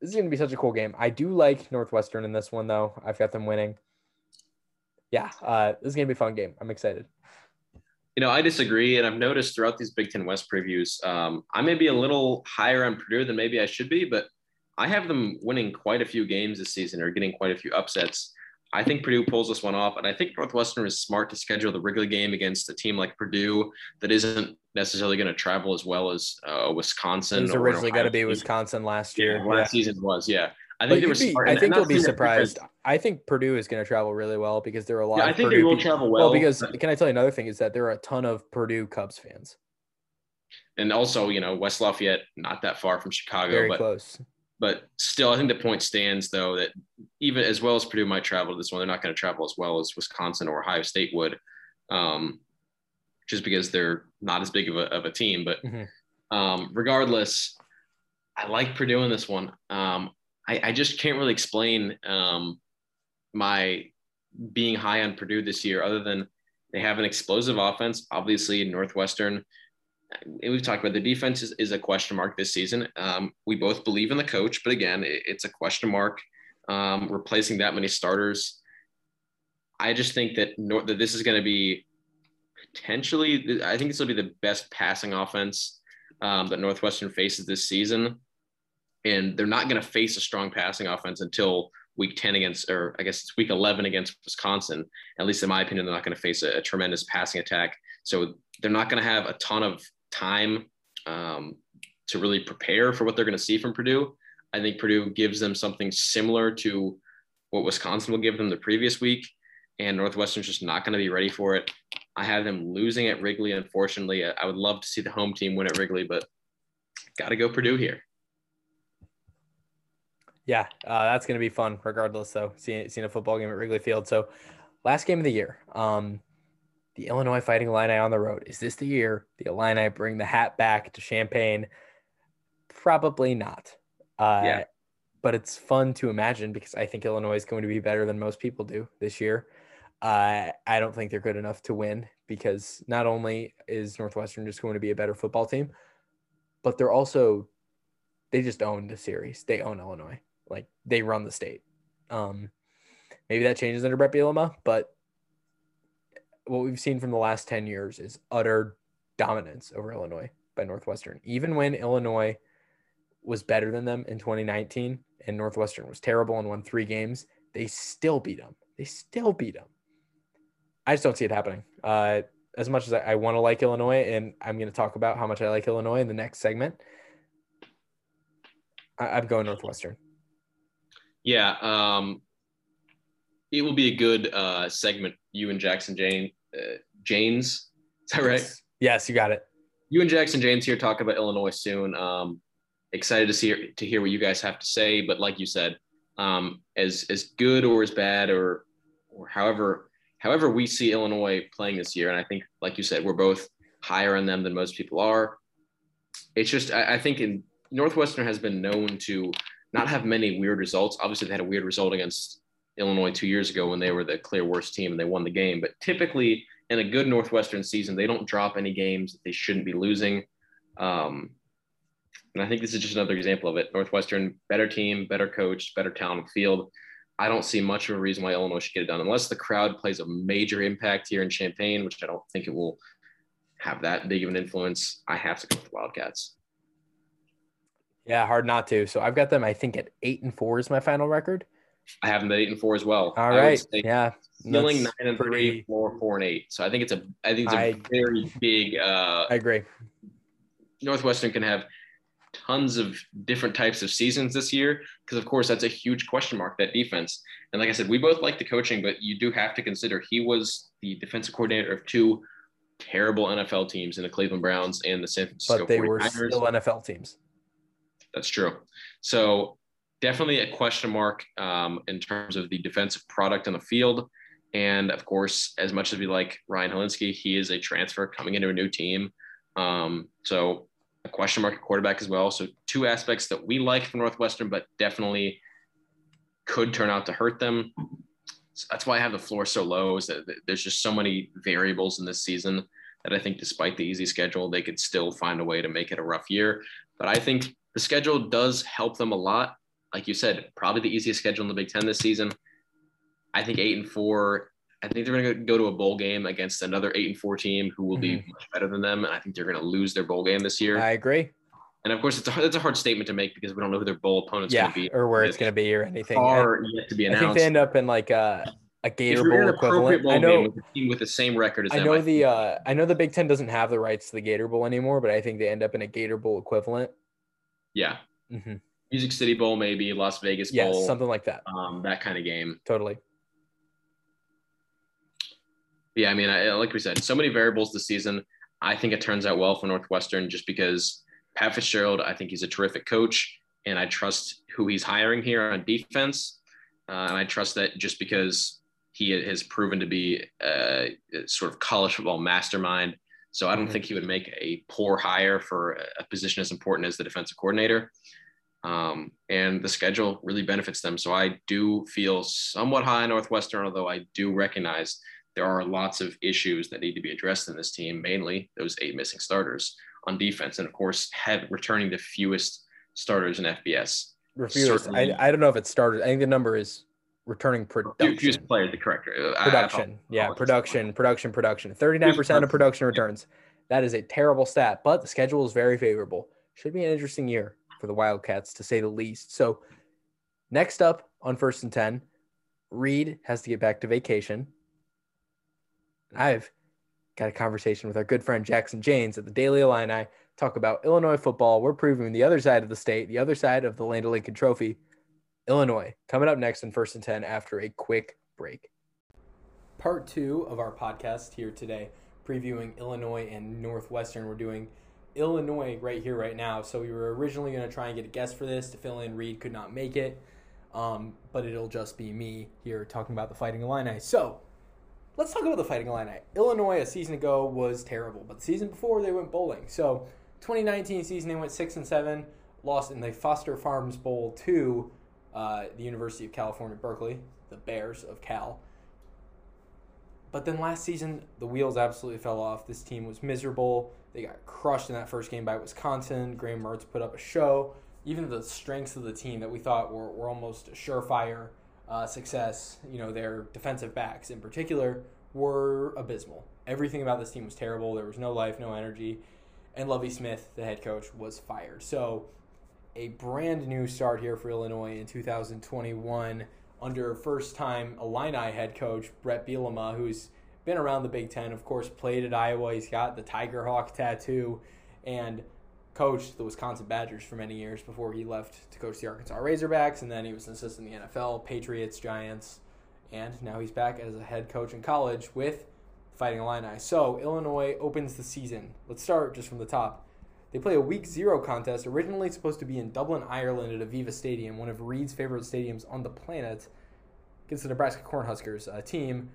this is going to be such a cool game. I do like Northwestern in this one though. I've got them winning. Yeah, uh, this is going to be a fun game. I'm excited. You know, I disagree, and I've noticed throughout these Big Ten West previews, um, I may be a little higher on Purdue than maybe I should be, but I have them winning quite a few games this season or getting quite a few upsets. I think Purdue pulls this one off, and I think Northwestern is smart to schedule the Wrigley game against a team like Purdue that isn't necessarily going to travel as well as uh, Wisconsin. It was originally going to be Wisconsin last year. Yeah, last yeah. season was, yeah. I think they were smart. I think you'll be surprised. I think Purdue is going to travel really well because there are a lot. Yeah, I think Purdue they will people. travel well. Well, because can I tell you another thing is that there are a ton of Purdue Cubs fans. And also, you know, West Lafayette, not that far from Chicago, Very but close. But still, I think the point stands though that even as well as Purdue might travel to this one, they're not going to travel as well as Wisconsin or Ohio State would, um, just because they're not as big of a, of a team. But mm-hmm. um, regardless, I like Purdue in this one. Um, I, I just can't really explain um, my being high on Purdue this year, other than they have an explosive offense. Obviously, Northwestern. We've talked about the defense is, is a question mark this season. Um, we both believe in the coach, but again, it, it's a question mark. um, replacing that many starters. I just think that, that this is going to be potentially, I think this will be the best passing offense um, that Northwestern faces this season. And they're not going to face a strong passing offense until week 10 against, or I guess it's week 11 against Wisconsin. At least in my opinion, they're not going to face a, a, tremendous passing attack. So they're not going to have a ton of time um, to really prepare for what they're going to see from Purdue. I think Purdue gives them something similar to what Wisconsin will give them the previous week, and Northwestern's just not going to be ready for it. I have them losing at Wrigley. Unfortunately, I would love to see the home team win at Wrigley, but got to go Purdue here. Yeah, uh, that's going to be fun, regardless. Though seeing seeing a football game at Wrigley Field. So, last game of the year, um, the Illinois Fighting Illini on the road. Is this the year the Illini bring the hat back to Champaign? Probably not. Uh, yeah. But it's fun to imagine because I think Illinois is going to be better than most people do this year. Uh, I don't think they're good enough to win because not only is Northwestern just going to be a better football team, but they're also they just own the series. They own Illinois. Like they run the state. Um, maybe that changes under Bret Bielema, but what we've seen from the last 10 years is utter dominance over Illinois by Northwestern. Even when Illinois was better than them in 2019 and Northwestern was terrible and won three games, they still beat them. They still beat them. I just don't see it happening. Uh, as much as I, I want to like Illinois, and I'm going to talk about how much I like Illinois in the next segment, I, am going Northwestern. Yeah, um, it will be a good uh, segment. You and Jackson Jane, uh, James, is that right? Yes. yes, you got it. You and Jackson James here talk about Illinois soon. Um, excited to see to hear what you guys have to say. But like you said, um, as as good or as bad or or however however we see Illinois playing this year, and I think like you said, we're both higher on them than most people are. It's just I, I think in Northwestern has been known to not have many weird results. Obviously, they had a weird result against Illinois two years ago when they were the clear worst team and they won the game. But typically, in a good Northwestern season, they don't drop any games that they shouldn't be losing. Um, and I think this is just another example of it. Northwestern, better team, better coach, better talent field. I don't see much of a reason why Illinois should get it done unless the crowd plays a major impact here in Champaign, which I don't think it will have that big of an influence. I have to go with the Wildcats. Yeah, hard not to. So I've got them, I think, at eight and four is my final record. I have them at eight and four as well. All right. Yeah. Feeling nine and pretty... three, four, four and eight. So I think it's a I think it's a I, very big uh I agree. Northwestern can have tons of different types of seasons this year because of course that's a huge question mark that defense and like i said we both like the coaching but you do have to consider he was the defensive coordinator of two terrible nfl teams in the cleveland browns and the san francisco but they 49ers. were still nfl teams that's true so definitely a question mark um, in terms of the defensive product on the field and of course as much as we like ryan hilinski he is a transfer coming into a new team um, so a question mark at quarterback as well. So two aspects that we like from Northwestern, but definitely could turn out to hurt them. So that's why I have the floor so low. Is that there's just so many variables in this season that I think, despite the easy schedule, they could still find a way to make it a rough year. But I think the schedule does help them a lot. Like you said, probably the easiest schedule in the Big Ten this season. I think eight and four I think they're going to go to a bowl game against another eight and four team who will mm-hmm. be much better than them, and I think they're going to lose their bowl game this year. I agree. And of course, it's a it's a hard statement to make because we don't know who their bowl opponent's yeah, going to be, or where it's going to be, or anything. Or yet to be announced. I think they end up in like a a Gator Bowl equivalent. Bowl I know with, team with the same record as I them, know I the uh, I know the Big Ten doesn't have the rights to the Gator Bowl anymore, but I think they end up in a Gator Bowl equivalent. Yeah. Mm-hmm. Music City Bowl, maybe Las Vegas Bowl, yes, something like that. Um, that kind of game. Totally. Yeah, I mean, I, like we said, so many variables this season. I think it turns out well for Northwestern just because Pat Fitzgerald, I think he's a terrific coach, and I trust who he's hiring here on defense. Uh, and I trust that just because he has proven to be a sort of college football mastermind. So I don't think he would make a poor hire for a position as important as the defensive coordinator. Um, and the schedule really benefits them. So I do feel somewhat high Northwestern, although I do recognize there are lots of issues that need to be addressed in this team, mainly those eight missing starters on defense. And of course, have returning the fewest starters in FBS. I, I don't know if it started. I think the number is returning production. Fuse player, the correct Production. yeah, production, production, production. 39% of production returns. That is a terrible stat, but the schedule is very favorable. Should be an interesting year for the Wildcats, to say the least. So, next up on first and 10, Reid has to get back to vacation. I've got a conversation with our good friend Jackson James at the Daily Illini. Talk about Illinois football. We're proving the other side of the state, the other side of the Land of Lincoln Trophy. Illinois coming up next in first and 10 after a quick break. Part two of our podcast here today, previewing Illinois and Northwestern. We're doing Illinois right here, right now. So we were originally going to try and get a guest for this to fill in. Reid could not make it, um, but it'll just be me here talking about the Fighting Illini. So let's talk about the Fighting Illini. Illinois a season ago was terrible, but the season before they went bowling. So 2019 season they went six and seven, lost in the Foster Farms Bowl to uh, the University of California, Berkeley, the Bears of Cal. But then last season, the wheels absolutely fell off. This team was miserable. They got crushed in that first game by Wisconsin. Graham Mertz put up a show. Even the strengths of the team that we thought were, were almost surefire uh, success, you know, their defensive backs in particular, were abysmal. Everything about this team was terrible. There was no life, no energy. And Lovie Smith, the head coach, was fired. So, a brand new start here for Illinois in 2021 under first time Illini head coach Bret Bielema, who's been around the Big Ten, of course, played at Iowa. He's got the Tiger Hawk tattoo and coached the Wisconsin Badgers for many years before he left to coach the Arkansas Razorbacks. And then he was an assistant in the NFL, Patriots, Giants, and now he's back as a head coach in college with Fighting Illini. So Illinois opens the season. Let's start just from the top. They play a week zero contest, originally supposed to be in Dublin, Ireland at Aviva Stadium, one of Reid's favorite stadiums on the planet, against the Nebraska Cornhuskers, a team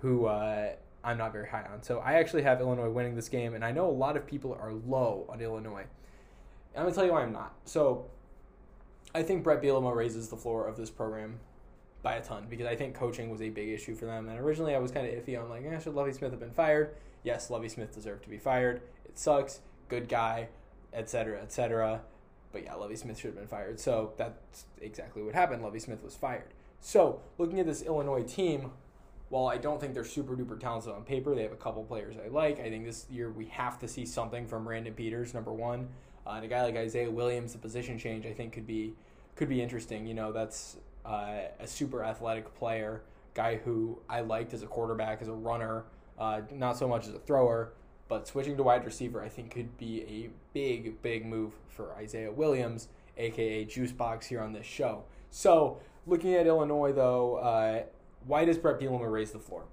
who uh, I'm not very high on. So I actually have Illinois winning this game, and I know a lot of people are low on Illinois. I'm going to tell you why I'm not. So I think Bret Bielema raises the floor of this program by a ton because I think coaching was a big issue for them. And originally I was kind of iffy on like, eh, should Lovie Smith have been fired? Yes, Lovie Smith deserved to be fired. It sucks good guy, etc., etc. But yeah, Lovie Smith should have been fired. So that's exactly what happened. Lovie Smith was fired. So looking at this Illinois team, while I don't think they're super duper talented on paper, they have a couple players I like. I think this year we have to see something from Brandon Peters, number one, uh, and a guy like Isaiah Williams. The position change I think could be could be interesting. You know, that's uh, a super athletic player, guy who I liked as a quarterback, as a runner, uh, not so much as a thrower. But switching to wide receiver, I think, could be a big, big move for Isaiah Williams, aka Juicebox, here on this show. So, looking at Illinois, though, uh, why does Bret Bielema raise the floor?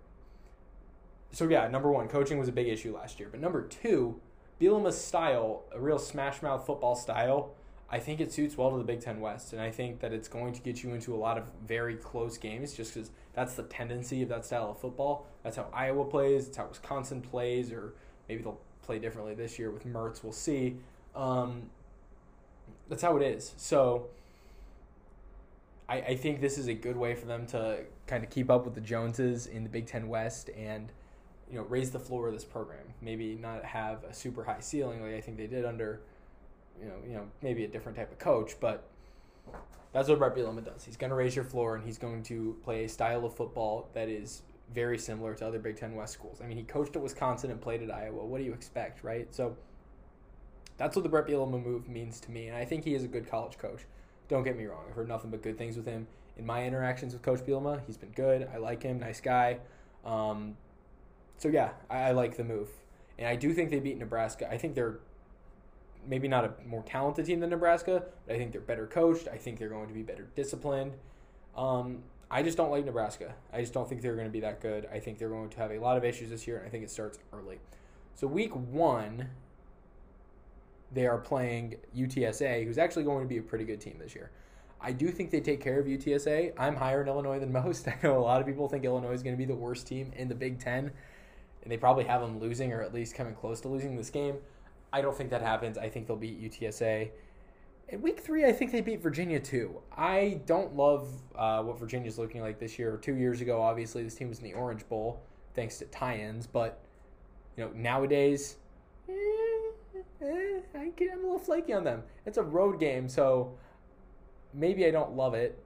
So, yeah, number one, coaching was a big issue last year. But number two, Bielema's style, a real smash mouth football style, I think it suits well to the Big Ten West. And I think that it's going to get you into a lot of very close games just because that's the tendency of that style of football. That's how Iowa plays, it's how Wisconsin plays, or Maybe they'll play differently this year with Mertz. We'll see. Um, that's how it is. So I, I think this is a good way for them to kind of keep up with the Joneses in the Big Ten West and you know raise the floor of this program. Maybe not have a super high ceiling like I think they did under you know you know maybe a different type of coach, but that's what Bret Bielema does. He's going to raise your floor and he's going to play a style of football that is very similar to other Big Ten West schools. I mean, he coached at Wisconsin and played at Iowa. What do you expect, right? So that's what the Bret Bielema move means to me, and I think he is a good college coach. Don't get me wrong; I've heard nothing but good things with him. In my interactions with Coach Bielema, he's been good. I like him, nice guy. Um, so yeah, I, I like the move, and I do think they beat Nebraska. I think they're maybe not a more talented team than Nebraska, but I think they're better coached. I think they're going to be better disciplined. Um, I just don't like Nebraska. I just don't think they're going to be that good. I think they're going to have a lot of issues this year, and I think it starts early. So, week one, they are playing UTSA, who's actually going to be a pretty good team this year. I do think they take care of UTSA. I'm higher in Illinois than most. I know a lot of people think Illinois is going to be the worst team in the Big Ten, and they probably have them losing or at least coming close to losing this game. I don't think that happens. I think they'll beat UTSA. In week three, I think they beat Virginia too. I don't love uh, what Virginia's looking like this year. Two years ago, obviously, this team was in the Orange Bowl thanks to tie-ins, but you know nowadays, eh, eh, I get, I'm a little flaky on them. It's a road game, so maybe I don't love it,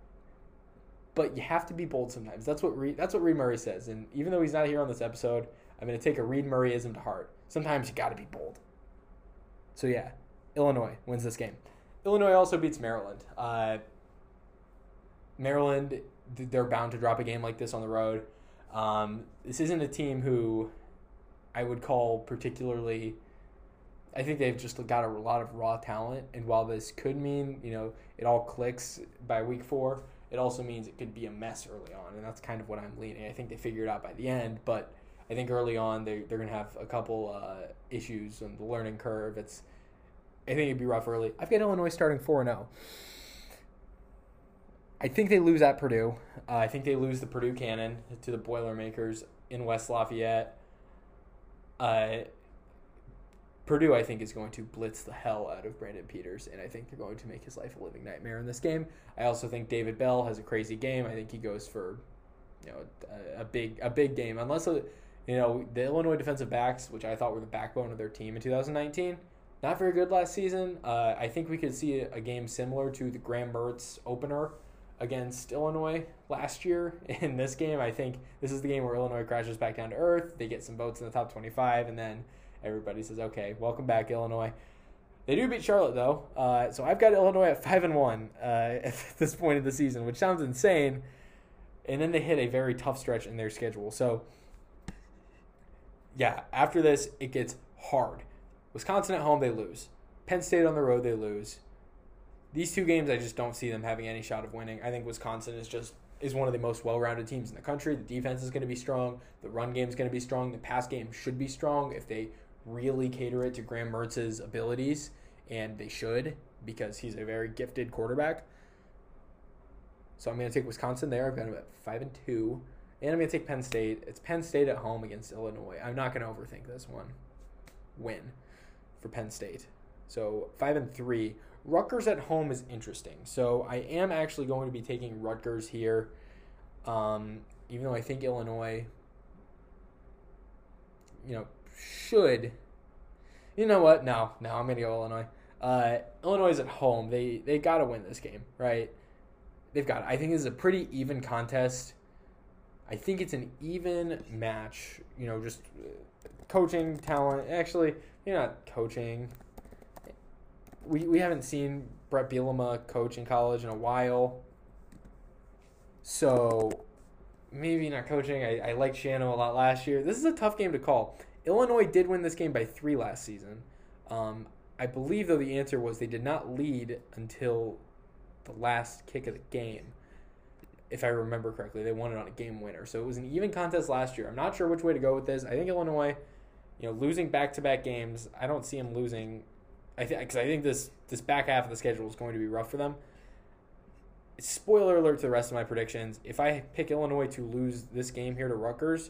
but you have to be bold sometimes. That's what Reid, that's what Reid Murray says. And even though he's not here on this episode, I'm going to take a Reid Murrayism to heart. Sometimes you got to be bold. So yeah, Illinois wins this game. Illinois also beats Maryland. Uh, Maryland, they're bound to drop a game like this on the road. Um, this isn't a team who I would call particularly. I think they've just got a lot of raw talent, and while this could mean you know it all clicks by week four, it also means it could be a mess early on, and that's kind of what I'm leaning. I think they figure it out by the end, but I think early on they they're gonna have a couple uh, issues on the learning curve. It's I think it'd be rough early. I've got Illinois starting four and zero. I think they lose at Purdue. Uh, I think they lose the Purdue Cannon to the Boilermakers in West Lafayette. Uh, Purdue, I think, is going to blitz the hell out of Brandon Peters, and I think they're going to make his life a living nightmare in this game. I also think David Bell has a crazy game. I think he goes for, you know, a, a big a big game. Unless, uh, you know, the Illinois defensive backs, which I thought were the backbone of their team in 2019, not very good last season. Uh, I think we could see a, game similar to the Graham Mertz opener against Illinois last year. In this game, I think this is the game where Illinois crashes back down to earth. They get some votes in the top 25, and then everybody says, "Okay, welcome back, Illinois." They do beat Charlotte though, uh, so I've got Illinois at five and one uh, at this point of the season, which sounds insane. And then they hit a very tough stretch in their schedule. So, yeah, after this, it gets hard. Wisconsin at home, they lose. Penn State on the road, they lose these two games, I just don't see them having any shot of winning. I think Wisconsin is just is one of the most well-rounded teams in the country. The defense is going to be strong. The run game is going to be strong. The pass game should be strong if they really cater it to Graham Mertz's abilities, and they should because he's a very gifted quarterback. So I'm going to take Wisconsin there. I've got them at five and two, and I'm going to take Penn State. It's Penn State at home against Illinois. I'm not going to overthink this one. Win for Penn State. So five and three. Rutgers at home is interesting. So I am actually going to be taking Rutgers here, um, even though I think Illinois, you know, should. You know what? No, no, I'm gonna go Illinois. Uh, Illinois is at home. They they got to win this game, right? They've got. I think this is a pretty even contest. I think it's an even match. You know, just uh, coaching talent. Actually, you're not coaching we, we haven't seen Bret Bielema coach in college in a while. So maybe not coaching. I, I liked Schiano a lot last year. This is a tough game to call. Illinois did win this game by three last season. Um, I believe, though, the answer was they did not lead until the last kick of the game. If I remember correctly, they won it on a game winner. So it was an even contest last year. I'm not sure which way to go with this. I think Illinois, you know, losing back to back games, I don't see them losing I think because I think this this back half of the schedule is going to be rough for them. Spoiler alert to the rest of my predictions. If I pick Illinois to lose this game here to Rutgers,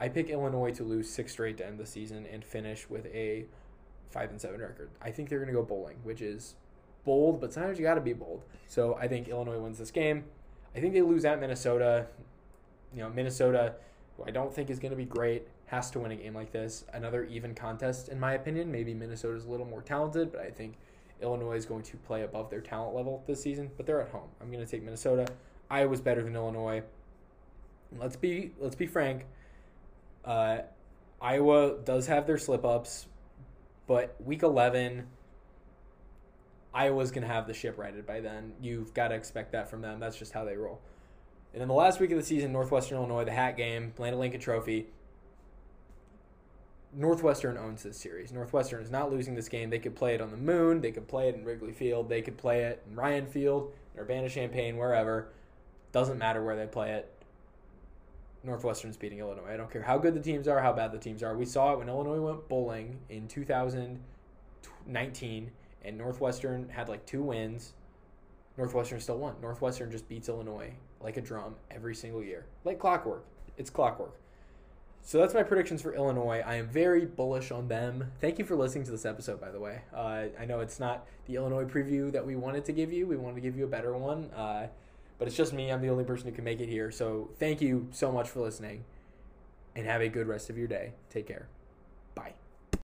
I pick Illinois to lose six straight to end the season and finish with a five and seven record. I think they're going to go bowling, which is bold, but sometimes you got to be bold. So I think Illinois wins this game. I think they lose at Minnesota. You know, Minnesota, I don't think is going to be great has to win a game like this. Another even contest, in my opinion. Maybe Minnesota's a little more talented, but I think Illinois is going to play above their talent level this season. But they're at home. I'm going to take Minnesota. Iowa's better than Illinois. Let's be let's be frank. Uh, Iowa does have their slip ups, but week 11, Iowa's going to have the ship righted by then. You've got to expect that from them. That's just how they roll. And then the last week of the season, Northwestern Illinois, the hat game, Land Lincoln Trophy. Northwestern owns this series. Northwestern is not losing this game. They could play it on the moon. They could play it in Wrigley Field. They could play it in Ryan Field, in Urbana Champaign, wherever. Doesn't matter where they play it. Northwestern's beating Illinois. I don't care how good the teams are, how bad the teams are. We saw it when Illinois went bowling in 2019, and Northwestern had like two wins. Northwestern still won. Northwestern just beats Illinois like a drum every single year, like clockwork. It's clockwork. So that's my predictions for Illinois. I am very bullish on them. Thank you for listening to this episode, by the way. Uh, I know it's not the Illinois preview that we wanted to give you. We wanted to give you a better one. Uh, but it's just me. I'm the only person who can make it here. So thank you so much for listening and have a good rest of your day. Take care.